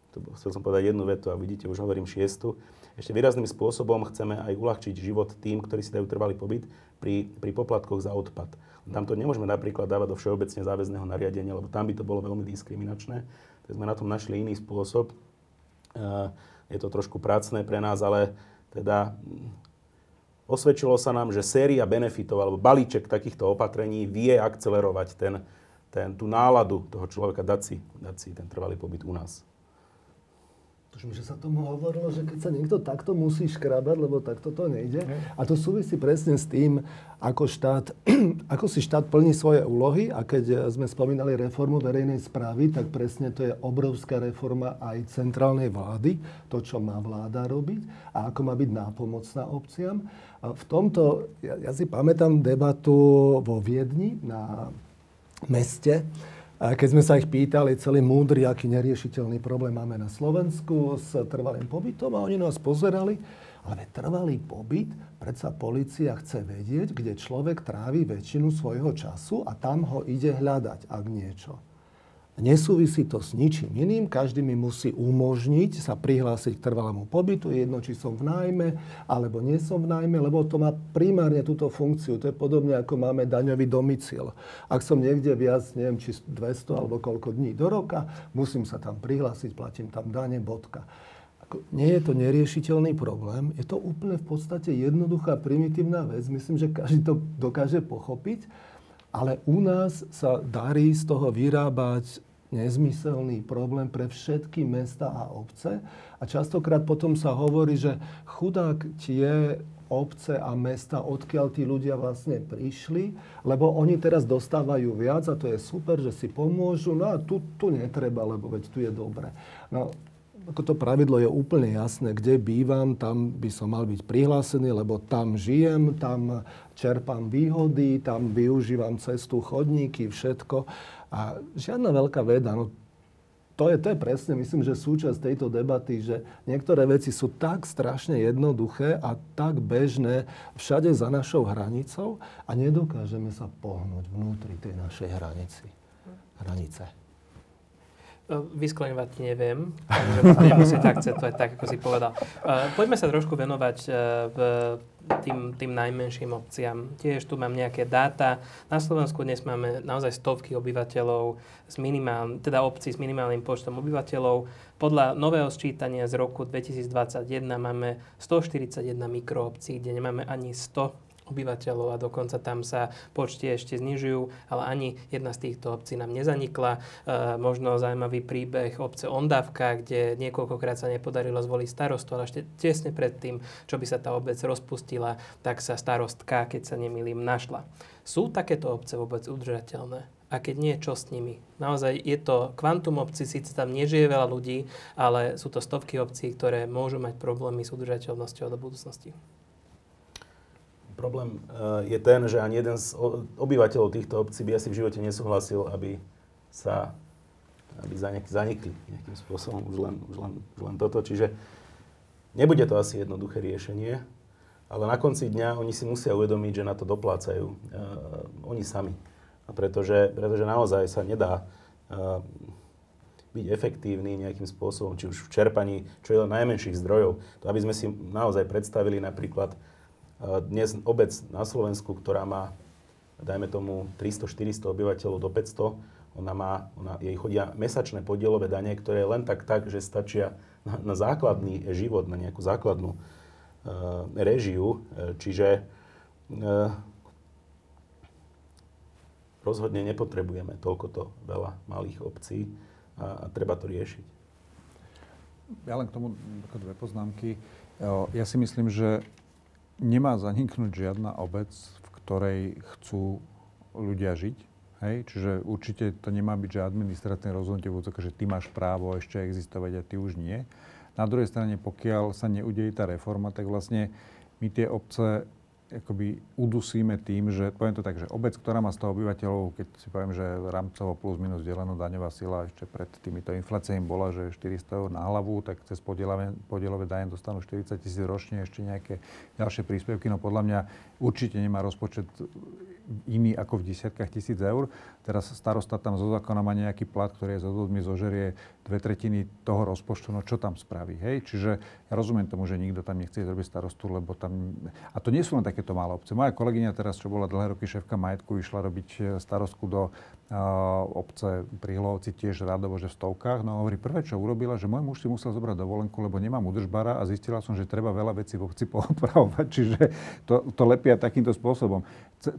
to chcel som povedať jednu vetu a vidíte, už hovorím šiestu, ešte výrazným spôsobom chceme aj uľahčiť život tým, ktorí si dajú trvalý pobyt pri, pri poplatkoch za odpad. Tam to nemôžeme napríklad dávať do všeobecne záväzného nariadenia, lebo tam by to bolo veľmi diskriminačné. Tak sme na tom našli iný spôsob. Uh, je to trošku prácne pre nás, ale teda mm, osvedčilo sa nám, že séria benefitov alebo balíček takýchto opatrení vie akcelerovať ten, ten, tú náladu toho človeka dať si, dať si ten trvalý pobyt u nás. Tuším, že sa tomu hovorilo, že keď sa niekto takto musí škrabať, lebo takto to nejde. A to súvisí presne s tým, ako, štát, ako si štát plní svoje úlohy. A keď sme spomínali reformu verejnej správy, tak presne to je obrovská reforma aj centrálnej vlády, to, čo má vláda robiť a ako má byť nápomocná obciam. A v tomto, ja, ja si pamätám debatu vo Viedni na meste, a keď sme sa ich pýtali, celý múdry, aký neriešiteľný problém máme na Slovensku s trvalým pobytom a oni nás pozerali, ale trvalý pobyt, predsa policia chce vedieť, kde človek trávi väčšinu svojho času a tam ho ide hľadať, ak niečo. Nesúvisí to s ničím iným, každý mi musí umožniť sa prihlásiť k trvalému pobytu, jedno či som v nájme alebo nie som v nájme, lebo to má primárne túto funkciu. To je podobne ako máme daňový domicil. Ak som niekde viac, neviem, či 200 alebo koľko dní do roka, musím sa tam prihlásiť, platím tam dane, bodka. Nie je to neriešiteľný problém, je to úplne v podstate jednoduchá, primitívna vec. Myslím, že každý to dokáže pochopiť ale u nás sa darí z toho vyrábať nezmyselný problém pre všetky mesta a obce. A častokrát potom sa hovorí, že chudák tie obce a mesta, odkiaľ tí ľudia vlastne prišli, lebo oni teraz dostávajú viac a to je super, že si pomôžu, no a tu, tu netreba, lebo veď tu je dobre. No, ako to pravidlo je úplne jasné, kde bývam, tam by som mal byť prihlásený, lebo tam žijem, tam čerpám výhody, tam využívam cestu, chodníky, všetko. A žiadna veľká veda. No, to je, to je presne, myslím, že súčasť tejto debaty, že niektoré veci sú tak strašne jednoduché a tak bežné všade za našou hranicou a nedokážeme sa pohnúť vnútri tej našej hranici. Hranice. No, vyskleňovať neviem, takže nemusím tak to aj tak, ako si povedal. Uh, poďme sa trošku venovať v tým, tým najmenším obciam. Tiež tu mám nejaké dáta. Na Slovensku dnes máme naozaj stovky obyvateľov, s minimál, teda obcí s minimálnym počtom obyvateľov. Podľa nového sčítania z roku 2021 máme 141 mikroobcí, kde nemáme ani 100 obyvateľov a dokonca tam sa počty ešte znižujú, ale ani jedna z týchto obcí nám nezanikla. E, možno zaujímavý príbeh obce Ondavka, kde niekoľkokrát sa nepodarilo zvoliť starostu, ale ešte tesne pred tým, čo by sa tá obec rozpustila, tak sa starostka, keď sa nemýlim, našla. Sú takéto obce vôbec udržateľné? A keď nie, čo s nimi? Naozaj je to kvantum obcí, síce tam nežije veľa ľudí, ale sú to stovky obcí, ktoré môžu mať problémy s udržateľnosťou do budúcnosti. Problém eh, je ten, že ani jeden z obyvateľov týchto obcí by asi v živote nesúhlasil, aby sa aby zanikli nejakým spôsobom. Už len, už, len, už len toto. Čiže nebude to asi jednoduché riešenie, ale na konci dňa oni si musia uvedomiť, že na to doplácajú. Uh, oni sami. A pretože, pretože naozaj sa nedá uh, byť efektívny nejakým spôsobom, či už v čerpaní, čo je len najmenších zdrojov. To aby sme si naozaj predstavili napríklad dnes obec na Slovensku, ktorá má, dajme tomu, 300-400 obyvateľov do 500, ona má, ona, jej chodia mesačné podielové dane, ktoré len tak tak, že stačia na, na základný život, na nejakú základnú uh, režiu. E, čiže uh, rozhodne nepotrebujeme toľkoto veľa malých obcí a, a treba to riešiť. Ja len k tomu dve poznámky. Ja si myslím, že nemá zaniknúť žiadna obec, v ktorej chcú ľudia žiť Hej? Čiže určite to nemá byť, že administratívne rozhodnutie v že ty máš právo ešte existovať a ty už nie. Na druhej strane, pokiaľ sa neudeje tá reforma, tak vlastne my tie obce akoby udusíme tým, že poviem to tak, že obec, ktorá má 100 obyvateľov, keď si poviem, že rámcovo plus minus deleno daňová sila ešte pred týmito infláciami bola, že 400 eur na hlavu, tak cez podielové, podielové dane dostanú 40 tisíc ročne, ešte nejaké ďalšie príspevky. No podľa mňa určite nemá rozpočet iný ako v desiatkách tisíc eur. Teraz starosta tam zo zákona má nejaký plat, ktorý je odvodmi zožerie dve tretiny toho rozpočtu, no čo tam spraví, hej? Čiže ja rozumiem tomu, že nikto tam nechce zrobiť starostu, lebo tam... A to nie sú len takéto malé obce. Moja kolegyňa teraz, čo bola dlhé roky šéfka majetku, išla robiť e, starostku do obce pri Hlovci tiež radovo, že v stovkách. No hovorí, prvé, čo urobila, že môj muž si musel zobrať dovolenku, lebo nemám udržbara a zistila som, že treba veľa vecí v obci poopravovať. Čiže to, to lepia takýmto spôsobom.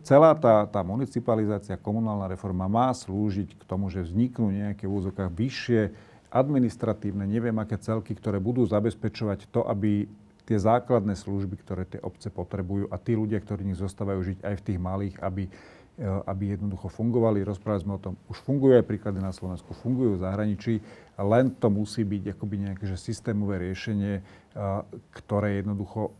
Celá tá, tá municipalizácia, komunálna reforma má slúžiť k tomu, že vzniknú nejaké v úzokách vyššie administratívne, neviem aké celky, ktoré budú zabezpečovať to, aby tie základné služby, ktoré tie obce potrebujú a tí ľudia, ktorí nich zostávajú žiť aj v tých malých, aby Eh, aby jednoducho fungovali. Rozprávali sme o tom, už fungujú aj príklady na Slovensku, fungujú v zahraničí, len to musí byť akoby nejaké že systémové riešenie, eh, ktoré jednoducho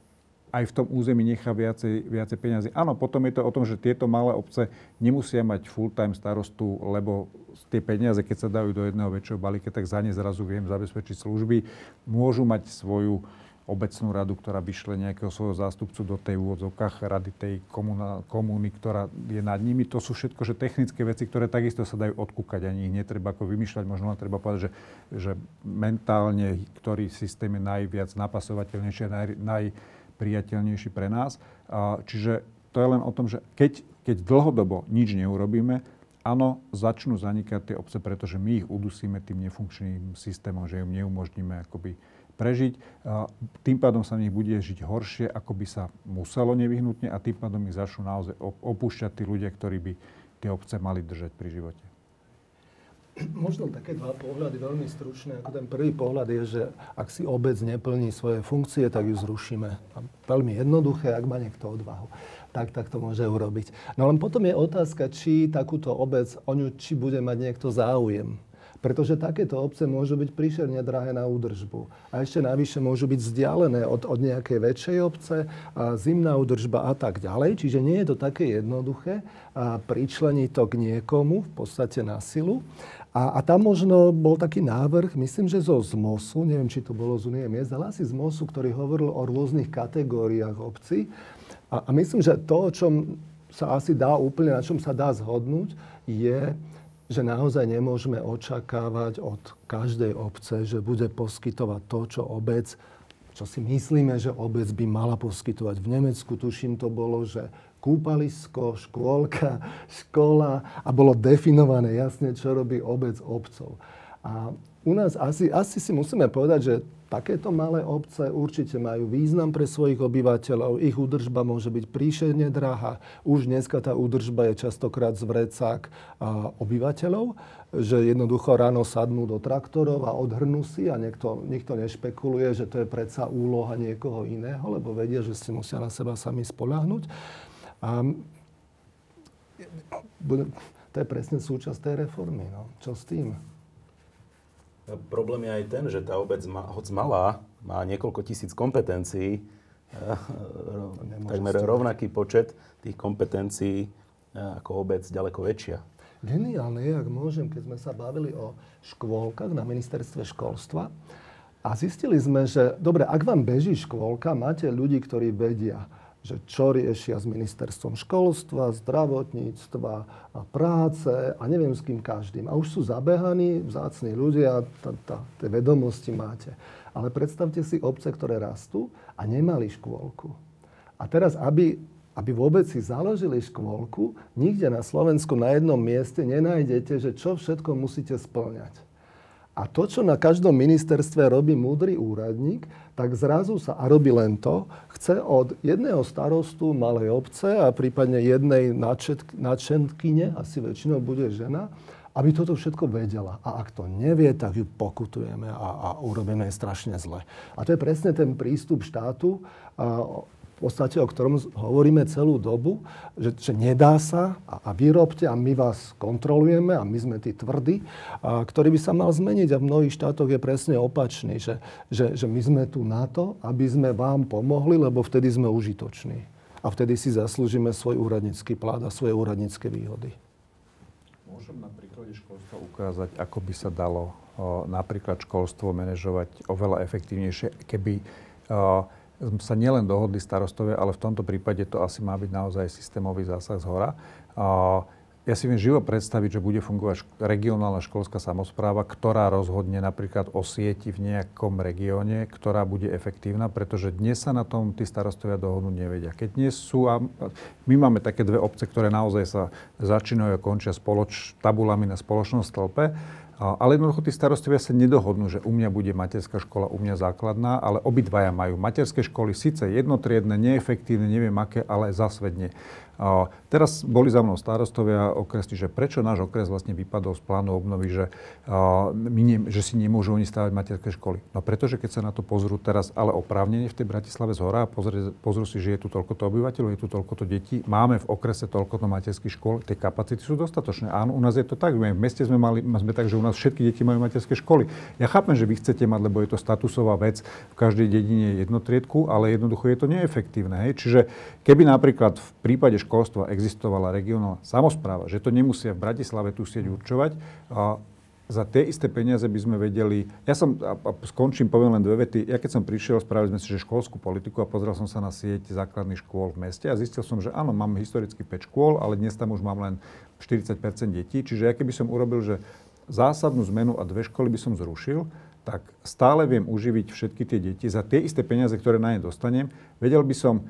aj v tom území nechá viacej, viacej peniazy. Áno, potom je to o tom, že tieto malé obce nemusia mať full-time starostu, lebo tie peniaze, keď sa dajú do jedného väčšieho balíka, tak za ne zrazu viem zabezpečiť služby. Môžu mať svoju obecnú radu, ktorá vyšle nejakého svojho zástupcu do tej úvodzovkách rady tej komuna, komúny, ktorá je nad nimi. To sú všetko že technické veci, ktoré takisto sa dajú odkúkať. Ani ich netreba ako vymýšľať. Možno len treba povedať, že, že mentálne, ktorý systém je najviac napasovateľnejší a naj, najpriateľnejší pre nás. Čiže to je len o tom, že keď, keď dlhodobo nič neurobíme, áno, začnú zanikať tie obce, pretože my ich udusíme tým nefunkčným systémom, že im neumožníme akoby prežiť. Tým pádom sa v nich bude žiť horšie, ako by sa muselo nevyhnutne a tým pádom ich začnú naozaj opúšťať tí ľudia, ktorí by tie obce mali držať pri živote. Možno také dva pohľady, veľmi stručné. Ako ten prvý pohľad je, že ak si obec neplní svoje funkcie, tak ju zrušíme. A veľmi jednoduché, ak má niekto odvahu, tak, tak to môže urobiť. No len potom je otázka, či takúto obec, o ňu, či bude mať niekto záujem. Pretože takéto obce môžu byť príšerne drahé na údržbu. A ešte navyše môžu byť vzdialené od, od nejakej väčšej obce, a zimná údržba a tak ďalej. Čiže nie je to také jednoduché a pričleniť to k niekomu, v podstate na silu. A, a tam možno bol taký návrh, myslím, že zo ZMOSu, neviem, či to bolo z Unie miest, ale asi z MOSu, ktorý hovoril o rôznych kategóriách obcí. A, a myslím, že to, o čom sa asi dá úplne, na čom sa dá zhodnúť, je že naozaj nemôžeme očakávať od každej obce, že bude poskytovať to, čo obec, čo si myslíme, že obec by mala poskytovať. V Nemecku, tuším, to bolo, že kúpalisko, škôlka, škola a bolo definované jasne, čo robí obec obcov. A u nás asi, asi si musíme povedať, že Takéto malé obce určite majú význam pre svojich obyvateľov. Ich údržba môže byť príšerne drahá. Už dneska tá údržba je častokrát z vrecák obyvateľov, že jednoducho ráno sadnú do traktorov a odhrnú si a niekto, nikto nešpekuluje, že to je predsa úloha niekoho iného, lebo vedia, že si musia na seba sami spolahnuť. A to je presne súčasť tej reformy. No. Čo s tým? Problém je aj ten, že tá obec, hoc malá, má niekoľko tisíc kompetencií, takmer rovnaký počet tých kompetencií ako obec ďaleko väčšia. geniálne je, ak môžem, keď sme sa bavili o škôlkach na ministerstve školstva a zistili sme, že dobre, ak vám beží škôlka, máte ľudí, ktorí vedia, že čo riešia s ministerstvom školstva, zdravotníctva a práce a neviem s kým každým. A už sú zabehaní, vzácni ľudia, tie vedomosti máte. Ale predstavte si obce, ktoré rastú a nemali škôlku. A teraz, aby, aby vôbec si založili škôlku, nikde na Slovensku na jednom mieste nenájdete, že čo všetko musíte splňať. A to, čo na každom ministerstve robí múdry úradník, tak zrazu sa, a robí len to, chce od jedného starostu malej obce a prípadne jednej načetkyne, asi väčšinou bude žena, aby toto všetko vedela. A ak to nevie, tak ju pokutujeme a, a urobíme strašne zle. A to je presne ten prístup štátu v podstate, o ktorom hovoríme celú dobu, že, že nedá sa a, a vyrobte a my vás kontrolujeme a my sme tí tvrdí, a, ktorý by sa mal zmeniť a v mnohých štátoch je presne opačný, že, že, že my sme tu na to, aby sme vám pomohli, lebo vtedy sme užitoční. A vtedy si zaslúžime svoj úradnícky plát a svoje úradnícke výhody. Môžem na príklade školstva ukázať, ako by sa dalo o, napríklad školstvo manažovať oveľa efektívnejšie, keby o, sa nielen dohodli starostovia, ale v tomto prípade to asi má byť naozaj systémový zásah z hora. Ja si viem živo predstaviť, že bude fungovať regionálna školská samozpráva, ktorá rozhodne napríklad o sieti v nejakom regióne, ktorá bude efektívna, pretože dnes sa na tom tí starostovia dohodnúť nevedia. Keď dnes sú, a my máme také dve obce, ktoré naozaj sa začínajú a končia spoloč, tabulami na spoločnom stĺpe, ale jednoducho tí starostovia sa nedohodnú, že u mňa bude materská škola, u mňa základná, ale obidvaja majú materské školy, síce jednotriedne, neefektívne, neviem aké, ale zasvedne. A teraz boli za mnou starostovia okresní, že prečo náš okres vlastne vypadol z plánu obnovy, že, a, ne, že si nemôžu oni stavať materské školy. No pretože keď sa na to pozrú teraz, ale oprávnene v tej Bratislave z hora, pozrú, pozrú si, že je tu toľko to obyvateľov, je tu toľko to detí, máme v okrese toľko to materských škôl, tie kapacity sú dostatočné. Áno, u nás je to tak, v meste sme mali, sme tak, že u nás všetky deti majú materské školy. Ja chápem, že vy chcete mať, lebo je to statusová vec v každej dedine jednotriedku, ale jednoducho je to neefektívne. Hej? Čiže keby napríklad v prípade školstva existovala regionálna samozpráva, že to nemusia v Bratislave tú sieť určovať, a za tie isté peniaze by sme vedeli... Ja som, a, a skončím, poviem len dve vety. Ja keď som prišiel, spravili sme si že školskú politiku a pozrel som sa na sieť základných škôl v meste a zistil som, že áno, mám historicky 5 škôl, ale dnes tam už mám len 40% detí. Čiže ja keby som urobil, že zásadnú zmenu a dve školy by som zrušil, tak stále viem uživiť všetky tie deti za tie isté peniaze, ktoré na ne dostanem. Vedel by som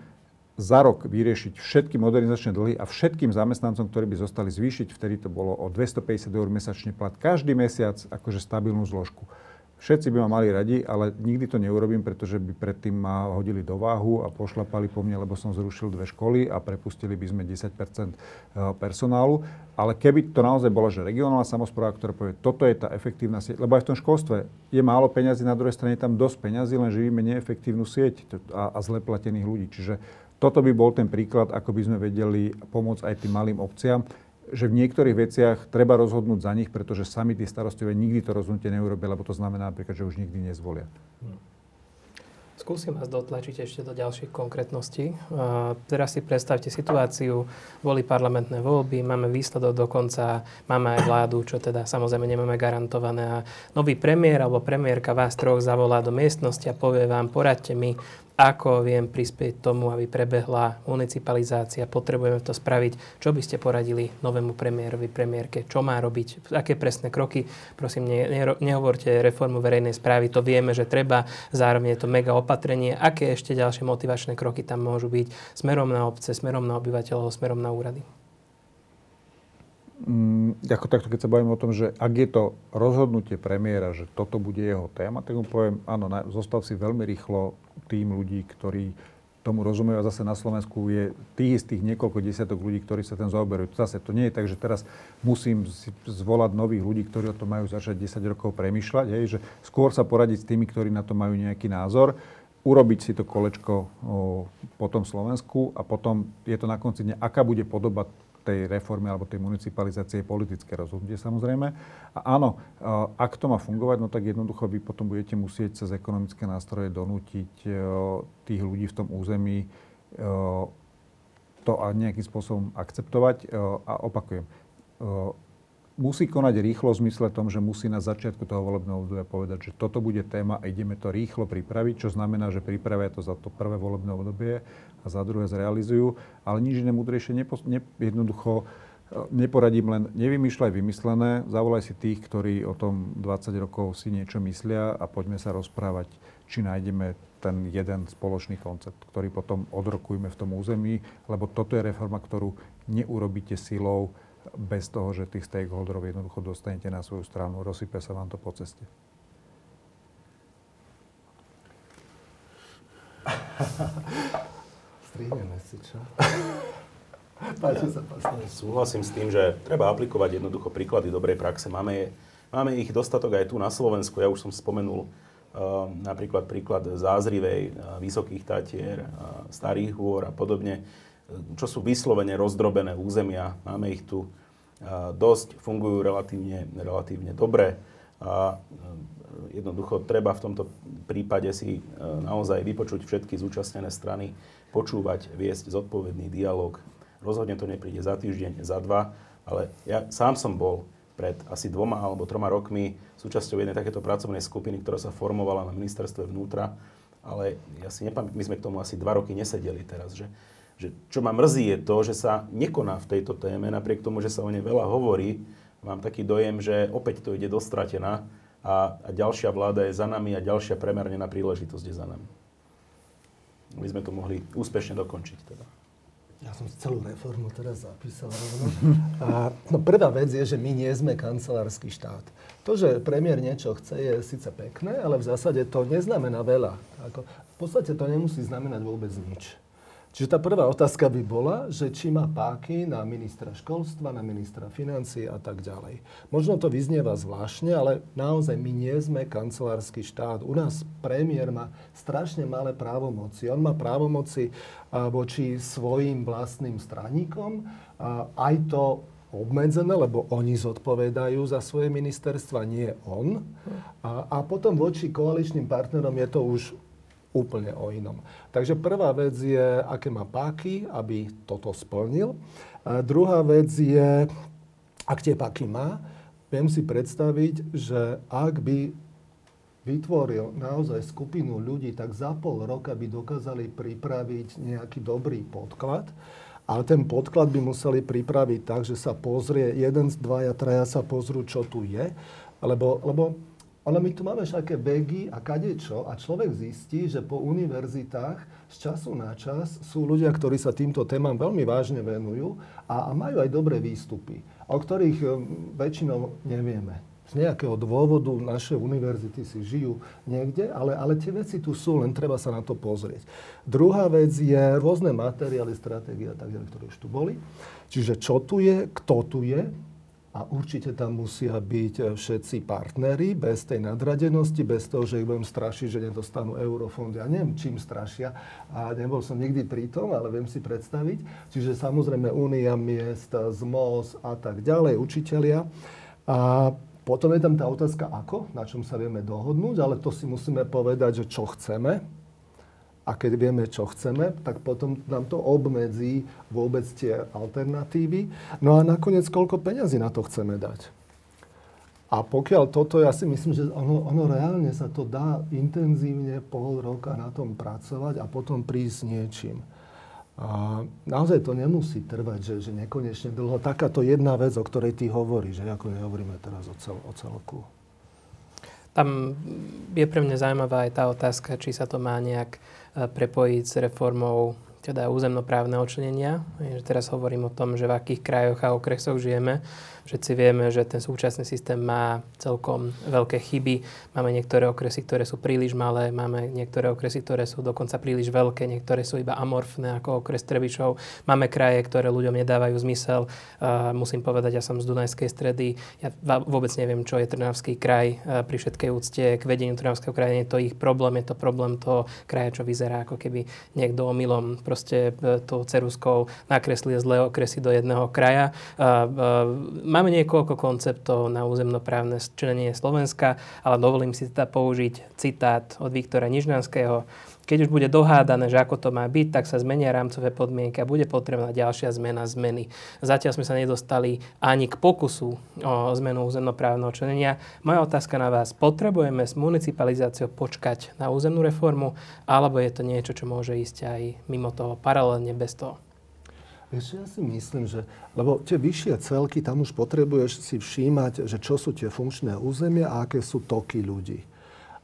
za rok vyriešiť všetky modernizačné dlhy a všetkým zamestnancom, ktorí by zostali zvýšiť, vtedy to bolo o 250 eur mesačne plat každý mesiac, akože stabilnú zložku. Všetci by ma mali radi, ale nikdy to neurobím, pretože by predtým ma hodili do váhu a pošlapali po mne, lebo som zrušil dve školy a prepustili by sme 10 eh, personálu. Ale keby to naozaj bola, že regionálna samozpráva, ktorá povie, toto je tá efektívna sieť, lebo aj v tom školstve je málo peňazí, na druhej strane je tam dosť peňazí, len živíme neefektívnu sieť a, a zle ľudí. Čiže toto by bol ten príklad, ako by sme vedeli pomôcť aj tým malým obciam, že v niektorých veciach treba rozhodnúť za nich, pretože sami tí starostovia nikdy to rozhodnutie neurobia, lebo to znamená napríklad, že už nikdy nezvolia. Skúsim vás dotlačiť ešte do ďalších konkrétností. Uh, teraz si predstavte situáciu, boli parlamentné voľby, máme výsledok dokonca, máme aj vládu, čo teda samozrejme nemáme garantované. A nový premiér alebo premiérka vás troch zavolá do miestnosti a povie vám, poradte mi, ako viem prispieť tomu, aby prebehla municipalizácia, potrebujeme to spraviť. Čo by ste poradili novému premiérovi, premiérke? Čo má robiť? Aké presné kroky? Prosím, ne, ne, nehovorte reformu verejnej správy, to vieme, že treba, zároveň je to mega opatrenie. Aké ešte ďalšie motivačné kroky tam môžu byť smerom na obce, smerom na obyvateľov, smerom na úrady? Mm, ako takto, keď sa bavíme o tom, že ak je to rozhodnutie premiéra, že toto bude jeho téma, tak mu poviem, áno, na, zostav si veľmi rýchlo tým ľudí, ktorí tomu rozumejú a zase na Slovensku je tých istých niekoľko desiatok ľudí, ktorí sa ten zaoberajú. Zase to nie je tak, že teraz musím si zvolať nových ľudí, ktorí o tom majú začať 10 rokov premyšľať, hej, že skôr sa poradiť s tými, ktorí na to majú nejaký názor, urobiť si to kolečko o, po tom Slovensku a potom je to na konci dňa, aká bude podoba tej reformy alebo tej municipalizácie je politické rozhodnutie samozrejme. A áno, ak to má fungovať, no tak jednoducho vy potom budete musieť cez ekonomické nástroje donútiť e, tých ľudí v tom území e, to a nejakým spôsobom akceptovať. E, a opakujem, musí konať rýchlo v zmysle tom, že musí na začiatku toho volebného obdobia povedať, že toto bude téma a ideme to rýchlo pripraviť, čo znamená, že pripravia to za to prvé volebné obdobie a za druhé zrealizujú. Ale nič iné múdrejšie nepo, ne, jednoducho e, neporadím len nevymýšľaj vymyslené, zavolaj si tých, ktorí o tom 20 rokov si niečo myslia a poďme sa rozprávať, či nájdeme ten jeden spoločný koncept, ktorý potom odrokujeme v tom území, lebo toto je reforma, ktorú neurobíte silou bez toho, že tých stakeholderov jednoducho dostanete na svoju stranu. Rozsype sa vám to po ceste. Strihneme si, čo? Páči sa, Súhlasím s tým, že treba aplikovať jednoducho príklady dobrej praxe. Máme, máme ich dostatok aj tu na Slovensku. Ja už som spomenul uh, napríklad príklad Zázrivej, uh, Vysokých Tatier, uh, Starých hôr a podobne čo sú vyslovene rozdrobené územia. Máme ich tu dosť, fungujú relatívne, relatívne dobre a jednoducho treba v tomto prípade si naozaj vypočuť všetky zúčastnené strany, počúvať, viesť zodpovedný dialog. Rozhodne to nepríde za týždeň, za dva, ale ja sám som bol pred asi dvoma alebo troma rokmi súčasťou jednej takéto pracovnej skupiny, ktorá sa formovala na ministerstve vnútra, ale ja si nepamätám, my sme k tomu asi dva roky nesedeli teraz, že že čo ma mrzí je to, že sa nekoná v tejto téme, napriek tomu, že sa o nej veľa hovorí. Mám taký dojem, že opäť to ide dostratená a, a ďalšia vláda je za nami a ďalšia premernená príležitosť je za nami. My sme to mohli úspešne dokončiť. Teda. Ja som celú reformu teraz zapísal. A, no prvá vec je, že my nie sme kancelársky štát. To, že premiér niečo chce, je síce pekné, ale v zásade to neznamená veľa. Ako, v podstate to nemusí znamenať vôbec nič. Čiže tá prvá otázka by bola, že či má páky na ministra školstva, na ministra financí a tak ďalej. Možno to vyznieva zvláštne, ale naozaj my nie sme kancelársky štát. U nás premiér má strašne malé právomoci. On má právomoci voči svojim vlastným straníkom. Aj to obmedzené, lebo oni zodpovedajú za svoje ministerstva, nie on. A, a potom voči koaličným partnerom je to už úplne o inom. Takže prvá vec je, aké má páky, aby toto splnil. A druhá vec je, ak tie páky má, viem si predstaviť, že ak by vytvoril naozaj skupinu ľudí, tak za pol roka by dokázali pripraviť nejaký dobrý podklad. Ale ten podklad by museli pripraviť tak, že sa pozrie, jeden, dvaja, traja sa pozrú, čo tu je. Lebo, lebo ono my tu máme všaké begy a kadečo a človek zistí, že po univerzitách z času na čas sú ľudia, ktorí sa týmto témam veľmi vážne venujú a, a majú aj dobré výstupy, o ktorých um, väčšinou nevieme. Z nejakého dôvodu naše univerzity si žijú niekde, ale, ale tie veci tu sú, len treba sa na to pozrieť. Druhá vec je rôzne materiály, stratégie a tak ďalej, ktoré už tu boli. Čiže čo tu je, kto tu je, a určite tam musia byť e, všetci partnery, bez tej nadradenosti, bez toho, že ich budem strašiť, že nedostanú eurofondy. Ja neviem, čím strašia. A nebol som nikdy pri tom, ale viem si predstaviť. Čiže samozrejme Únia miest, ZMOS a tak ďalej, učitelia. A potom je tam tá otázka, ako, na čom sa vieme dohodnúť, ale to si musíme povedať, že čo chceme, a keď vieme, čo chceme, tak potom nám to obmedzí vôbec tie alternatívy. No a nakoniec, koľko peňazí na to chceme dať. A pokiaľ toto, ja si myslím, že ono, ono reálne sa to dá intenzívne pol roka na tom pracovať a potom prísť s niečím. A naozaj to nemusí trvať, že, že nekonečne dlho. Takáto jedna vec, o ktorej ty hovoríš, že ako nehovoríme teraz o, cel, o celku. Tam je pre mňa zaujímavá aj tá otázka, či sa to má nejak prepojiť s reformou teda územnoprávneho členenia. Teraz hovorím o tom, že v akých krajoch a okresoch žijeme. Všetci vieme, že ten súčasný systém má celkom veľké chyby. Máme niektoré okresy, ktoré sú príliš malé, máme niektoré okresy, ktoré sú dokonca príliš veľké, niektoré sú iba amorfné, ako okres Trebišov. Máme kraje, ktoré ľuďom nedávajú zmysel. Uh, musím povedať, ja som z Dunajskej stredy. Ja vôbec neviem, čo je Trnavský kraj. Uh, pri všetkej úcte k vedeniu Trnavského kraja je to ich problém, je to problém toho kraja, čo vyzerá ako keby niekto omylom proste e, tou ceruskou nakreslil zlé okresy do jedného kraja. Máme niekoľko konceptov na územnoprávne členenie Slovenska, ale dovolím si teda použiť citát od Viktora Nižnanského, keď už bude dohádané, že ako to má byť, tak sa zmenia rámcové podmienky a bude potrebná ďalšia zmena zmeny. Zatiaľ sme sa nedostali ani k pokusu o zmenu územnoprávneho členenia. Moja otázka na vás, potrebujeme s municipalizáciou počkať na územnú reformu, alebo je to niečo, čo môže ísť aj mimo toho, paralelne bez toho? Ešte ja si myslím, že, lebo tie vyššie celky, tam už potrebuješ si všímať, že čo sú tie funkčné územia a aké sú toky ľudí.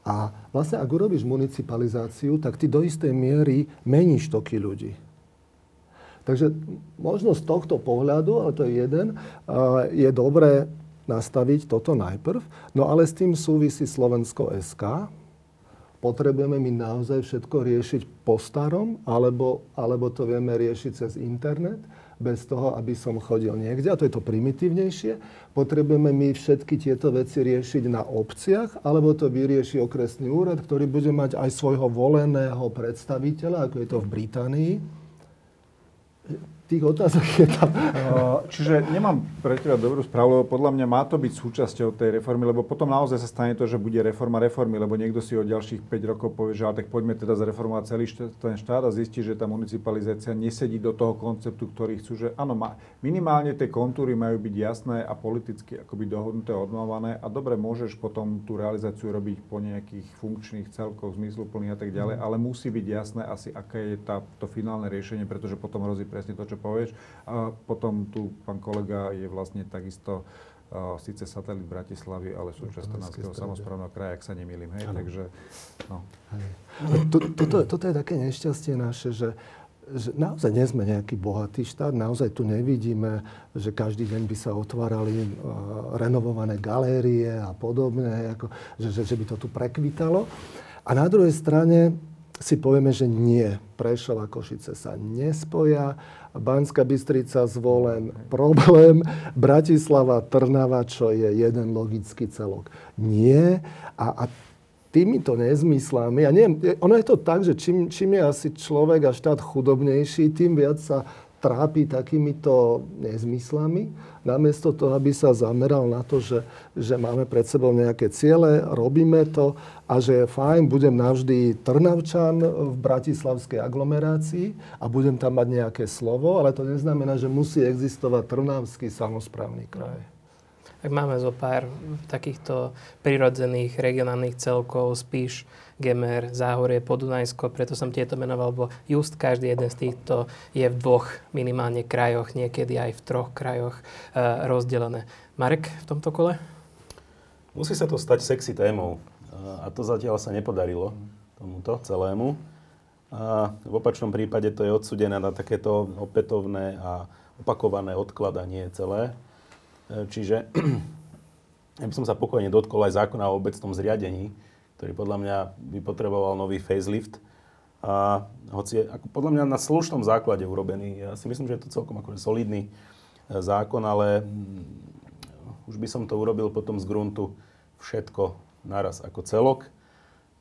A vlastne, ak urobíš municipalizáciu, tak ty do istej miery meníš toky ľudí. Takže možno z tohto pohľadu, ale to je jeden, je dobré nastaviť toto najprv. No ale s tým súvisí Slovensko SK, potrebujeme my naozaj všetko riešiť po starom, alebo, alebo to vieme riešiť cez internet, bez toho, aby som chodil niekde, a to je to primitívnejšie. Potrebujeme my všetky tieto veci riešiť na obciach, alebo to vyrieši okresný úrad, ktorý bude mať aj svojho voleného predstaviteľa, ako je to v Británii tých otázok je tam. Čiže nemám pre teba dobrú správu, lebo podľa mňa má to byť súčasťou tej reformy, lebo potom naozaj sa stane to, že bude reforma reformy, lebo niekto si od ďalších 5 rokov povie, že tak poďme teda zreformovať celý ten štát a zistí, že tá municipalizácia nesedí do toho konceptu, ktorý chcú, že áno, má, minimálne tie kontúry majú byť jasné a politicky akoby dohodnuté, odmávané a dobre môžeš potom tú realizáciu robiť po nejakých funkčných celkoch, zmysluplných a tak ďalej, mm. ale musí byť jasné asi, aké je tá, to finálne riešenie, pretože potom hrozí presne to, čo povieš. A potom tu pán kolega je vlastne takisto uh, síce satelit Bratislavy, ale súčasť Trnavského samozprávneho kraja, ak sa nemýlim. Hej, ano. takže, no. To, toto, toto je také nešťastie naše, že že naozaj nie sme nejaký bohatý štát, naozaj tu nevidíme, že každý deň by sa otvárali uh, renovované galérie a podobne, ako, že, že, že by to tu prekvitalo. A na druhej strane si povieme, že nie. Prešov a Košice sa nespoja Banská Bystrica zvolen problém, Bratislava, Trnava, čo je jeden logický celok. Nie. A, a týmito nezmyslami, ja neviem, ono je to tak, že čím, čím je asi človek a štát chudobnejší, tým viac sa trápi takýmito nezmyslami, namiesto toho, aby sa zameral na to, že, že máme pred sebou nejaké ciele, robíme to a že je fajn, budem navždy Trnavčan v bratislavskej aglomerácii a budem tam mať nejaké slovo, ale to neznamená, že musí existovať Trnavský samozprávny kraj. Tak máme zo pár takýchto prirodzených regionálnych celkov, spíš Gemer, Záhorie, Podunajsko, preto som tieto menoval, lebo just každý jeden z týchto je v dvoch minimálne krajoch, niekedy aj v troch krajoch e, rozdelené. Marek v tomto kole? Musí sa to stať sexy témou a to zatiaľ sa nepodarilo tomuto celému. A v opačnom prípade to je odsudené na takéto opätovné a opakované odkladanie celé. E, čiže ja by som sa pokojne dotkol aj zákona o obecnom zriadení, ktorý podľa mňa by potreboval nový facelift. A hoci je ako podľa mňa na slušnom základe urobený, ja si myslím, že je to celkom akože solidný e, zákon, ale mm, už by som to urobil potom z gruntu všetko naraz ako celok,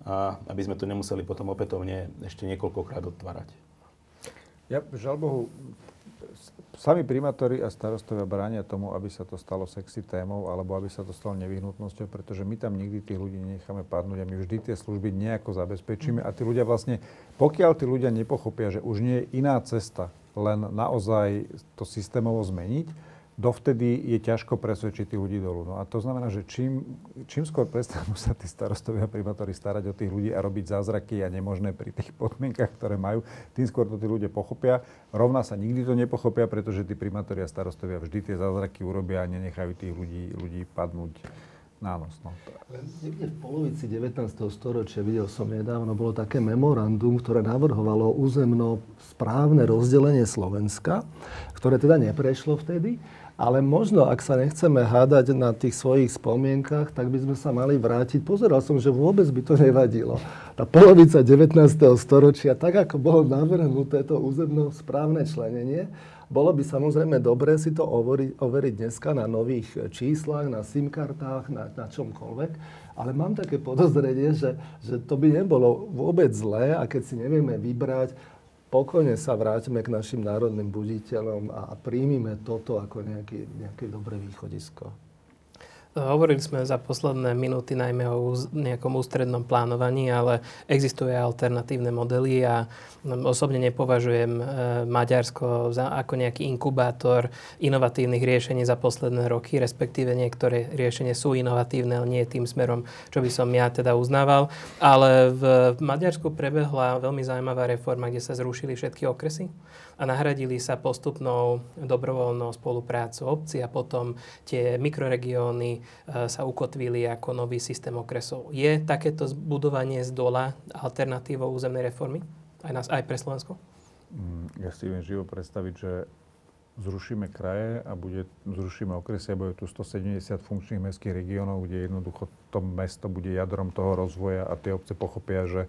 a aby sme to nemuseli potom opätovne ešte niekoľkokrát otvárať. Ja, žal Bohu, sami primátori a starostovia bránia tomu, aby sa to stalo sexy témou alebo aby sa to stalo nevyhnutnosťou, pretože my tam nikdy tých ľudí nenecháme padnúť a my vždy tie služby nejako zabezpečíme. A tí ľudia vlastne, pokiaľ tí ľudia nepochopia, že už nie je iná cesta len naozaj to systémovo zmeniť, dovtedy je ťažko presvedčiť tých ľudí dolu. No a to znamená, že čím, čím skôr prestanú sa tí starostovia a primátori starať o tých ľudí a robiť zázraky a nemožné pri tých podmienkach, ktoré majú, tým skôr to tí ľudia pochopia. Rovná sa nikdy to nepochopia, pretože tí primátori a starostovia vždy tie zázraky urobia a nenechajú tých ľudí, ľudí padnúť na nos. No. Niekde v polovici 19. storočia, videl som nedávno, bolo také memorandum, ktoré navrhovalo územno správne rozdelenie Slovenska, ktoré teda neprešlo vtedy. Ale možno, ak sa nechceme hádať na tých svojich spomienkach, tak by sme sa mali vrátiť. Pozeral som, že vôbec by to nevadilo. Tá polovica 19. storočia, tak ako bolo navrhnuté to územno správne členenie, bolo by samozrejme dobré si to overiť, overiť dneska na nových číslach, na SIM kartách, na, na čomkoľvek. Ale mám také podozrenie, že, že to by nebolo vôbec zlé a keď si nevieme vybrať pokojne sa vráťme k našim národným buditeľom a príjmime toto ako nejaký, nejaké dobré východisko. Hovorili sme za posledné minúty najmä o nejakom ústrednom plánovaní, ale existuje alternatívne modely a osobne nepovažujem e, Maďarsko za, ako nejaký inkubátor inovatívnych riešení za posledné roky, respektíve niektoré riešenia sú inovatívne, ale nie tým smerom, čo by som ja teda uznával. Ale v Maďarsku prebehla veľmi zaujímavá reforma, kde sa zrušili všetky okresy a nahradili sa postupnou dobrovoľnou spoluprácou obci a potom tie mikroregióny e, sa ukotvili ako nový systém okresov. Je takéto budovanie z dola alternatívou územnej reformy? Aj, nás, aj pre Slovensko? Mm, ja si viem živo predstaviť, že zrušíme kraje a bude, zrušíme okresy a bude tu 170 funkčných mestských regiónov, kde jednoducho to mesto bude jadrom toho rozvoja a tie obce pochopia, že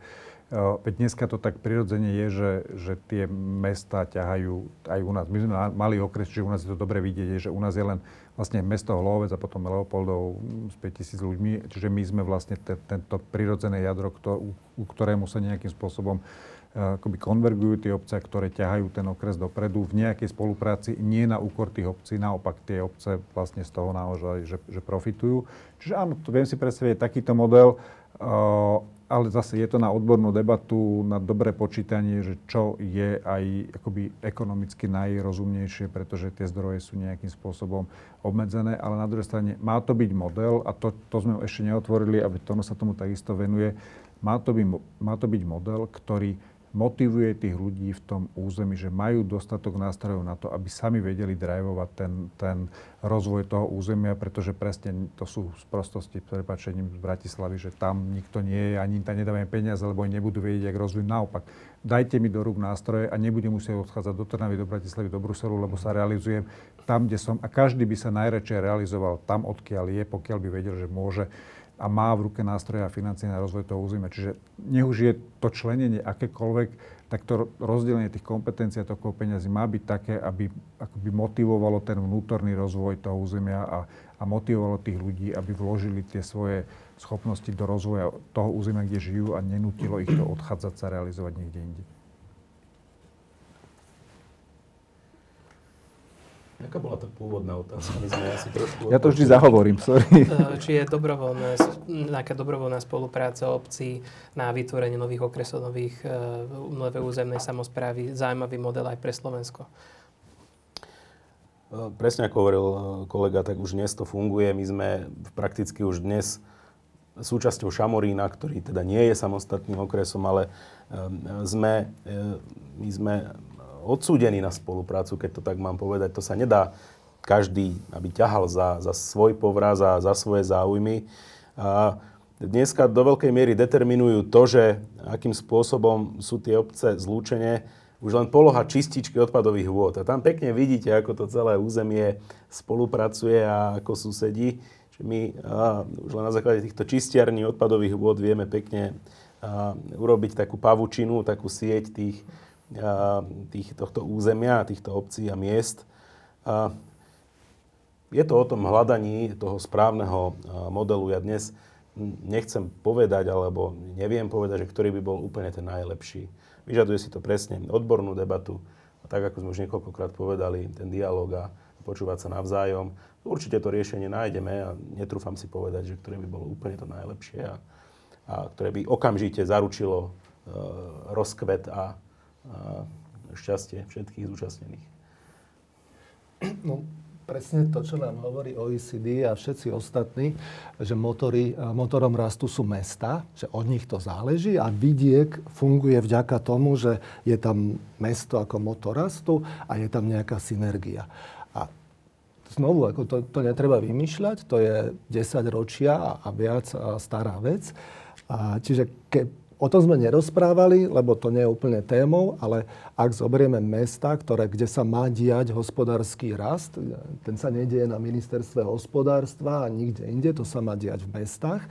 Veď dneska to tak prirodzene je, že, že tie mesta ťahajú aj u nás. My sme mali okres, že u nás je to dobre vidieť, že u nás je len vlastne mesto Hlovec a potom Leopoldov s 5000 ľuďmi. Čiže my sme vlastne te, tento prirodzené jadro, kto, u ktorému sa nejakým spôsobom uh, akoby konvergujú tie obce, ktoré ťahajú ten okres dopredu v nejakej spolupráci, nie na úkor tých obcí, naopak tie obce vlastne z toho naozaj, že, že profitujú. Čiže áno, to viem si predstaviť takýto model. Uh, ale zase je to na odbornú debatu, na dobré počítanie, že čo je aj akoby ekonomicky najrozumnejšie, pretože tie zdroje sú nejakým spôsobom obmedzené, ale na druhej strane má to byť model, a to, to sme ešte neotvorili, a tomu sa tomu takisto venuje, má to, byť, má to byť model, ktorý motivuje tých ľudí v tom území, že majú dostatok nástrojov na to, aby sami vedeli drivovať ten, ten rozvoj toho územia, pretože presne to sú z prostosti, prepačením z Bratislavy, že tam nikto nie je, ani tam nedávame peniaze, lebo nebudú vedieť, jak rozvoj. Naopak, dajte mi do rúk nástroje a nebudem musieť odchádzať do Trnavy, do Bratislavy, do Bruselu, lebo sa realizujem tam, kde som. A každý by sa najradšej realizoval tam, odkiaľ je, pokiaľ by vedel, že môže a má v ruke nástroje a financie na rozvoj toho územia. Čiže nech už je to členenie akékoľvek, tak to rozdelenie tých kompetencií a tokov peniazy má byť také, aby akoby motivovalo ten vnútorný rozvoj toho územia a, a motivovalo tých ľudí, aby vložili tie svoje schopnosti do rozvoja toho územia, kde žijú a nenutilo ich to odchádzať sa realizovať niekde inde. Aká bola tá pôvodná otázka? My sme asi trošku... Ja to vždy zahovorím, sorry. Eh, či je dobrovoľná, nejaká dobrovoľná spolupráca obcí na vytvorenie nových okresov, nových, eh, nové územnej samozprávy, zaujímavý model aj pre Slovensko? Eh, presne ako hovoril kolega, tak už dnes to funguje. My sme prakticky už dnes súčasťou Šamorína, ktorý teda nie je samostatným okresom, ale sme, my sme odsúdení na spoluprácu, keď to tak mám povedať. To sa nedá každý, aby ťahal za, za svoj povraz a za svoje záujmy. A dneska do veľkej miery determinujú to, že akým spôsobom sú tie obce zlúčenie, už len poloha čističky odpadových vôd. A tam pekne vidíte, ako to celé územie spolupracuje a ako susedí. My a, už len na základe týchto čistiarní odpadových vôd vieme pekne a, urobiť takú pavučinu, takú sieť tých tých, tohto územia, týchto obcí a miest. Je to o tom hľadaní toho správneho modelu. Ja dnes nechcem povedať, alebo neviem povedať, že ktorý by bol úplne ten najlepší. Vyžaduje si to presne odbornú debatu. A tak, ako sme už niekoľkokrát povedali, ten dialog a počúvať sa navzájom. Určite to riešenie nájdeme a netrúfam si povedať, že ktoré by bolo úplne to najlepšie a, a ktoré by okamžite zaručilo e, rozkvet a a šťastie všetkých zúčastnených. No, presne to, čo nám hovorí OECD a všetci ostatní, že motory, motorom rastu sú mesta, že od nich to záleží a vidiek funguje vďaka tomu, že je tam mesto ako motor rastu a je tam nejaká synergia. A znovu, ako to, to netreba vymýšľať, to je 10 ročia a, viac stará vec. A čiže ke, O tom sme nerozprávali, lebo to nie je úplne témou, ale ak zoberieme mesta, ktoré, kde sa má diať hospodársky rast, ten sa nedieje na ministerstve hospodárstva a nikde inde, to sa má diať v mestách,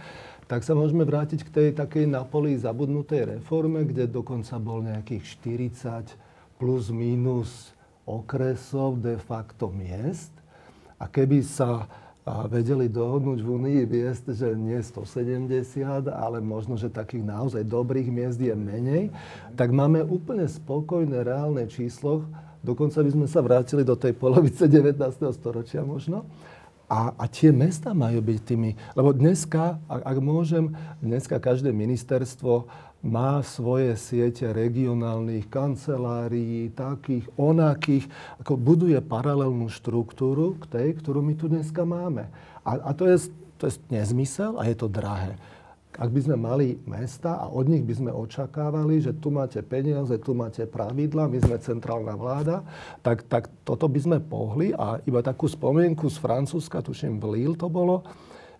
tak sa môžeme vrátiť k tej takej na zabudnutej reforme, kde dokonca bol nejakých 40 plus minus okresov de facto miest. A keby sa a vedeli dohodnúť v Unii miest, že nie 170, ale možno, že takých naozaj dobrých miest je menej, tak máme úplne spokojné reálne číslo. Dokonca by sme sa vrátili do tej polovice 19. storočia možno. A, a tie mesta majú byť tými, lebo dneska, ak, ak môžem, dneska každé ministerstvo má svoje siete regionálnych kancelárií, takých, onakých, ako buduje paralelnú štruktúru k tej, ktorú my tu dneska máme. A, a to, je, to je nezmysel a je to drahé ak by sme mali mesta a od nich by sme očakávali, že tu máte peniaze, tu máte pravidla, my sme centrálna vláda, tak, tak toto by sme pohli a iba takú spomienku z Francúzska, tuším v Lille to bolo,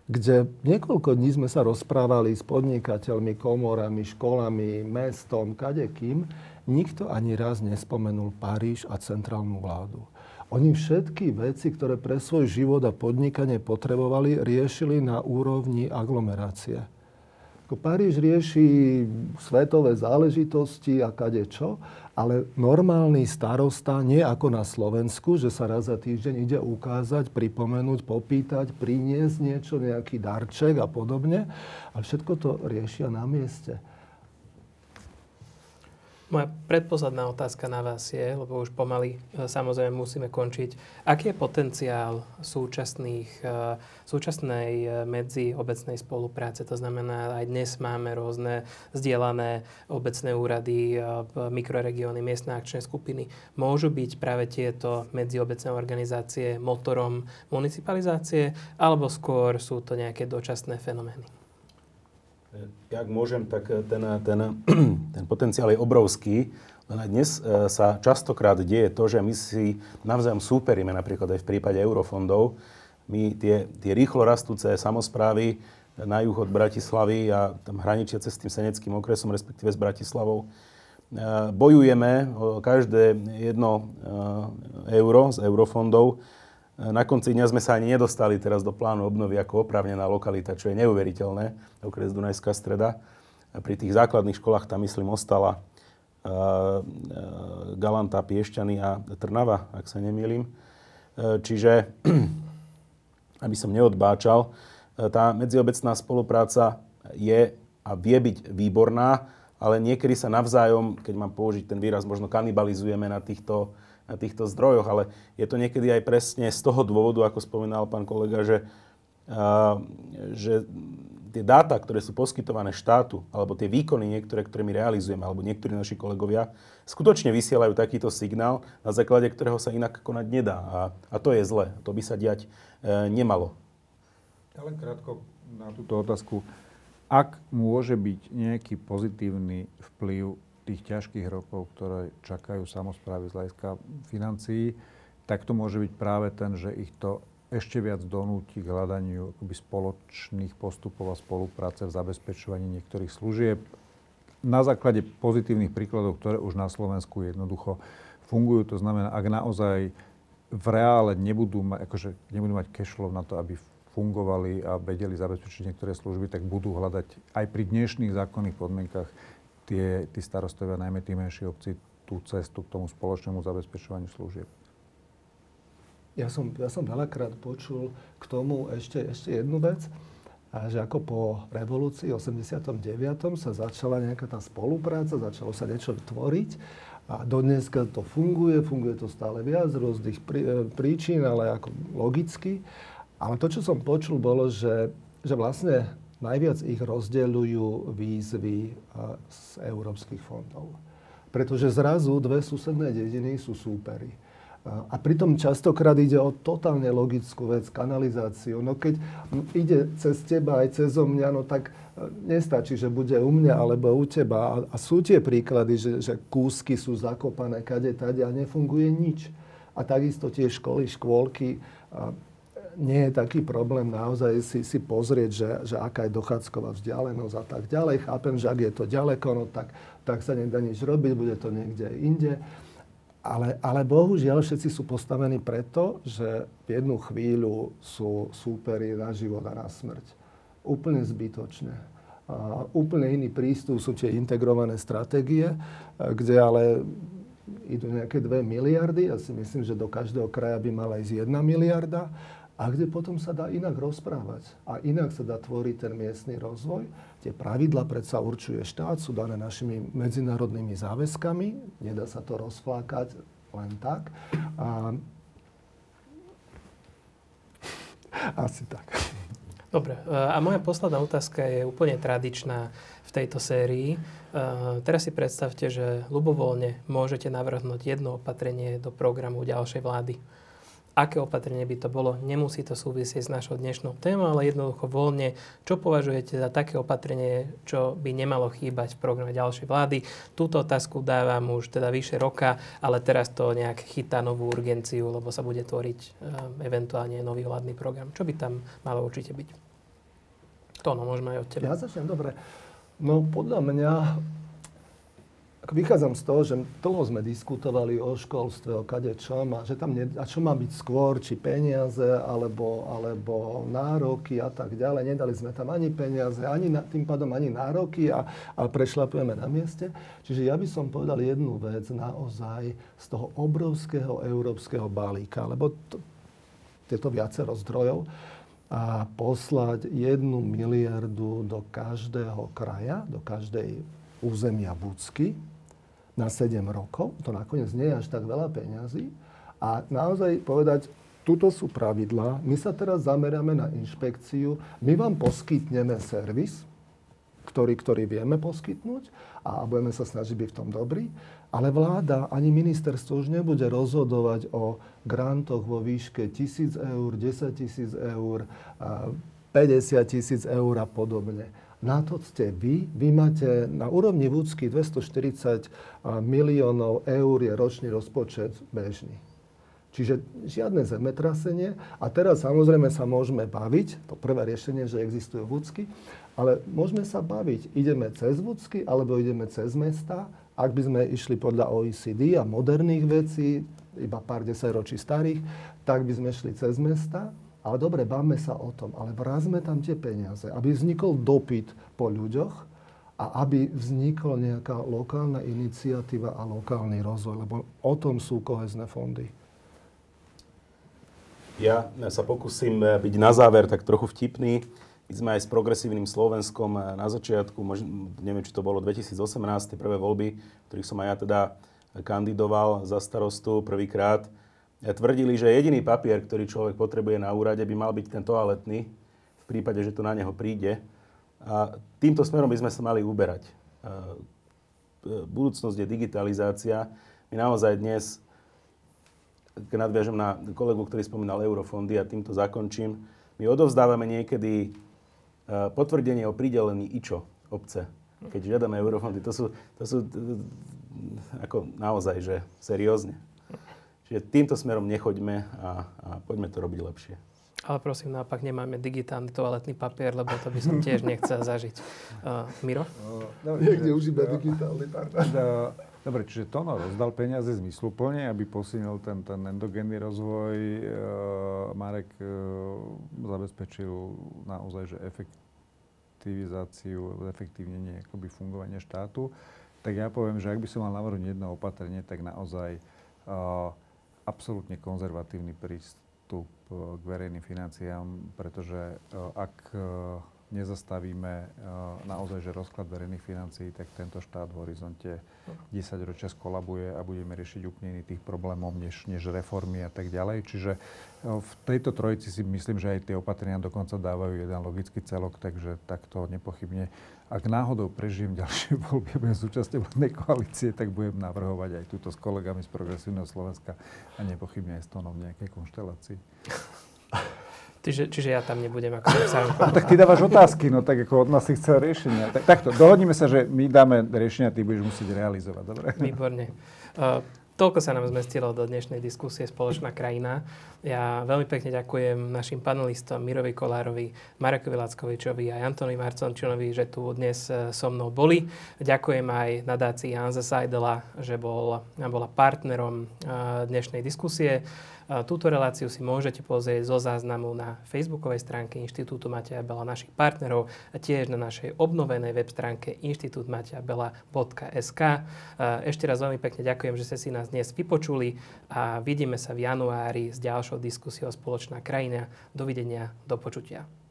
kde niekoľko dní sme sa rozprávali s podnikateľmi, komorami, školami, mestom, kadekým. Nikto ani raz nespomenul Paríž a centrálnu vládu. Oni všetky veci, ktoré pre svoj život a podnikanie potrebovali, riešili na úrovni aglomerácie. Paríž rieši svetové záležitosti a kade čo, ale normálny starosta, nie ako na Slovensku, že sa raz za týždeň ide ukázať, pripomenúť, popýtať, priniesť niečo, nejaký darček a podobne, ale všetko to riešia na mieste. Moja predposledná otázka na vás je, lebo už pomaly e, samozrejme musíme končiť. Aký je potenciál súčasných, e, súčasnej e, medziobecnej spolupráce? To znamená, aj dnes máme rôzne zdieľané obecné úrady, mikroregióny, miestne akčné skupiny. Môžu byť práve tieto medziobecné organizácie motorom municipalizácie, alebo skôr sú to nejaké dočasné fenomény? Ak môžem, tak ten, ten, ten potenciál je obrovský. Len dnes sa častokrát deje to, že my si navzájom súperíme, napríklad aj v prípade eurofondov. My tie, tie rýchlo rastúce samozprávy na juh od Bratislavy a tam hraničiace s tým Seneckým okresom, respektíve s Bratislavou, bojujeme o každé jedno euro z eurofondov na konci dňa sme sa ani nedostali teraz do plánu obnovy ako oprávnená lokalita, čo je neuveriteľné, okres Dunajská streda. Pri tých základných školách tam, myslím, ostala uh, Galanta, Piešťany a Trnava, ak sa nemýlim. Uh, čiže, aby som neodbáčal, tá medziobecná spolupráca je a vie byť výborná, ale niekedy sa navzájom, keď mám použiť ten výraz, možno kanibalizujeme na týchto týchto zdrojoch, ale je to niekedy aj presne z toho dôvodu, ako spomínal pán kolega, že, že tie dáta, ktoré sú poskytované štátu, alebo tie výkony niektoré, ktoré my realizujeme, alebo niektorí naši kolegovia, skutočne vysielajú takýto signál, na základe ktorého sa inak konať nedá. A, a to je zle. To by sa diať e, nemalo. Ja len krátko na túto otázku. Ak môže byť nejaký pozitívny vplyv tých ťažkých rokov, ktoré čakajú samozprávy z hľadiska financií, tak to môže byť práve ten, že ich to ešte viac donúti k hľadaniu akoby spoločných postupov a spolupráce v zabezpečovaní niektorých služieb. Na základe pozitívnych príkladov, ktoré už na Slovensku jednoducho fungujú, to znamená, ak naozaj v reále nebudú, ma, akože nebudú mať cash flow na to, aby fungovali a vedeli zabezpečiť niektoré služby, tak budú hľadať aj pri dnešných zákonných podmienkach tie, tí starostovia, najmä tí menšie obci, tú cestu k tomu spoločnému zabezpečovaniu služieb. Ja som, ja som veľakrát počul k tomu ešte, ešte jednu vec, a že ako po revolúcii 89. sa začala nejaká tá spolupráca, začalo sa niečo tvoriť a dodneska to funguje, funguje to stále viac z rôznych prí, e, príčin, ale ako logicky. Ale to, čo som počul, bolo, že, že vlastne Najviac ich rozdeľujú výzvy z európskych fondov. Pretože zrazu dve susedné dediny sú súpery. A pritom častokrát ide o totálne logickú vec, kanalizáciu. No keď ide cez teba aj cez mňa, no tak e, nestačí, že bude u mňa alebo u teba. A, sú tie príklady, že, že kúsky sú zakopané kade, tade a nefunguje nič. A takisto tie školy, škôlky, nie je taký problém naozaj si, si pozrieť, že, že aká je dochádzková vzdialenosť a tak ďalej. Chápem, že ak je to ďaleko, no tak, tak sa nedá nič robiť, bude to niekde inde. Ale, ale bohužiaľ všetci sú postavení preto, že v jednu chvíľu sú súperi na život a na smrť. Úplne zbytočne. A úplne iný prístup sú tie integrované stratégie, kde ale idú nejaké 2 miliardy. Ja si myslím, že do každého kraja by mala ísť 1 miliarda a kde potom sa dá inak rozprávať a inak sa dá tvoriť ten miestny rozvoj. Tie pravidla predsa určuje štát, sú dané našimi medzinárodnými záväzkami, nedá sa to rozflákať len tak. A Asi tak. Dobre. A moja posledná otázka je úplne tradičná v tejto sérii. Teraz si predstavte, že ľubovoľne môžete navrhnúť jedno opatrenie do programu ďalšej vlády aké opatrenie by to bolo. Nemusí to súvisieť s našou dnešnou témou, ale jednoducho voľne, čo považujete za také opatrenie, čo by nemalo chýbať v programe ďalšej vlády. Túto otázku dávam už teda vyše roka, ale teraz to nejak chytá novú urgenciu, lebo sa bude tvoriť um, eventuálne nový vládny program. Čo by tam malo určite byť? To no, môžeme aj od teba. Ja začnem, dobre. No podľa mňa Vychádzam z toho, že dlho sme diskutovali o školstve, o kade má, že tam nie, a čo má byť skôr, či peniaze, alebo, alebo nároky a tak ďalej. Nedali sme tam ani peniaze, ani na, tým pádom ani nároky a, a prešlapujeme na mieste. Čiže ja by som povedal jednu vec naozaj z toho obrovského európskeho balíka, lebo to, tieto viacero zdrojov, a poslať jednu miliardu do každého kraja, do každej územia Bucky, na 7 rokov. To nakoniec nie je až tak veľa peňazí. A naozaj povedať, tuto sú pravidlá, my sa teraz zameráme na inšpekciu, my vám poskytneme servis, ktorý, ktorý vieme poskytnúť a budeme sa snažiť byť v tom dobrý, ale vláda ani ministerstvo už nebude rozhodovať o grantoch vo výške 1000 eur, 10 tisíc eur, 50 tisíc eur a podobne na to ste vy. Vy máte na úrovni Vúcky 240 miliónov eur je ročný rozpočet bežný. Čiže žiadne zemetrasenie. A teraz samozrejme sa môžeme baviť, to prvé riešenie, že existujú vúcky, ale môžeme sa baviť, ideme cez vúcky alebo ideme cez mesta. Ak by sme išli podľa OECD a moderných vecí, iba pár desaťročí starých, tak by sme šli cez mesta ale dobre, báme sa o tom, ale vrazme tam tie peniaze, aby vznikol dopyt po ľuďoch a aby vznikla nejaká lokálna iniciatíva a lokálny rozvoj, lebo o tom sú kohezné fondy. Ja sa pokúsim eh, byť na záver tak trochu vtipný. My sme aj s progresívnym Slovenskom eh, na začiatku, neviem, či to bolo 2018, tie prvé voľby, ktorých som aj ja teda kandidoval za starostu prvýkrát, tvrdili, že jediný papier, ktorý človek potrebuje na úrade, by mal byť ten toaletný, v prípade, že to na neho príde. A týmto smerom by sme sa mali uberať. Budúcnosť je digitalizácia. My naozaj dnes, keď nadviažem na kolegu, ktorý spomínal eurofondy a týmto zakončím, my odovzdávame niekedy potvrdenie o pridelení IČO obce. Keď žiadame eurofondy, to sú, to sú ako naozaj, že seriózne. Čiže týmto smerom nechoďme a, a poďme to robiť lepšie. Ale prosím, naopak nemáme digitálny toaletný papier, lebo to by som tiež nechcel zažiť. Uh, Miro? No, niekde už iba digitálny papier. Dobre, čiže Tono rozdal peniaze zmysluplne, aby posilnil ten, ten endogénny rozvoj. E, Marek e, zabezpečil naozaj, že efektivizáciu, efektívnenie akoby fungovania štátu. Tak ja poviem, že ak by som mal navrhnúť jedno opatrenie, tak naozaj e, absolútne konzervatívny prístup eh, k verejným financiám, pretože eh, ak eh, nezastavíme naozaj, že rozklad verejných financií, tak tento štát v horizonte 10 ročia skolabuje a budeme riešiť úplne iný tých problémov, než, než reformy a tak ďalej. Čiže v tejto trojici si myslím, že aj tie opatrenia dokonca dávajú jeden logický celok, takže takto nepochybne ak náhodou prežijem ďalšie voľby a budem súčasťou vládnej koalície, tak budem navrhovať aj túto s kolegami z Progresívneho Slovenska a nepochybne aj s tónom nejakej konštelácii. Čiže, čiže ja tam nebudem ako. No, tak ty dávaš otázky, no tak ako od nás si chcel riešenia. Tak, takto, dohodníme sa, že my dáme riešenia, ty budeš musieť realizovať, dobre? Výborne. Uh, Toľko sa nám zmestilo do dnešnej diskusie Spoločná krajina. Ja veľmi pekne ďakujem našim panelistom Mirovi Kolárovi, Marekovi Lackovičovi a Antoni Marcončinovi, že tu dnes e, so mnou boli. Ďakujem aj nadácii Hanza Seidela, že bol, bola partnerom e, dnešnej diskusie. Túto reláciu si môžete pozrieť zo záznamu na facebookovej stránke Inštitútu Mateja Bela našich partnerov a tiež na našej obnovenej web stránke inštitútmateabela.sk. Ešte raz veľmi pekne ďakujem, že ste si nás dnes vypočuli a vidíme sa v januári s ďalšou diskusiou Spoločná krajina. Dovidenia, do počutia.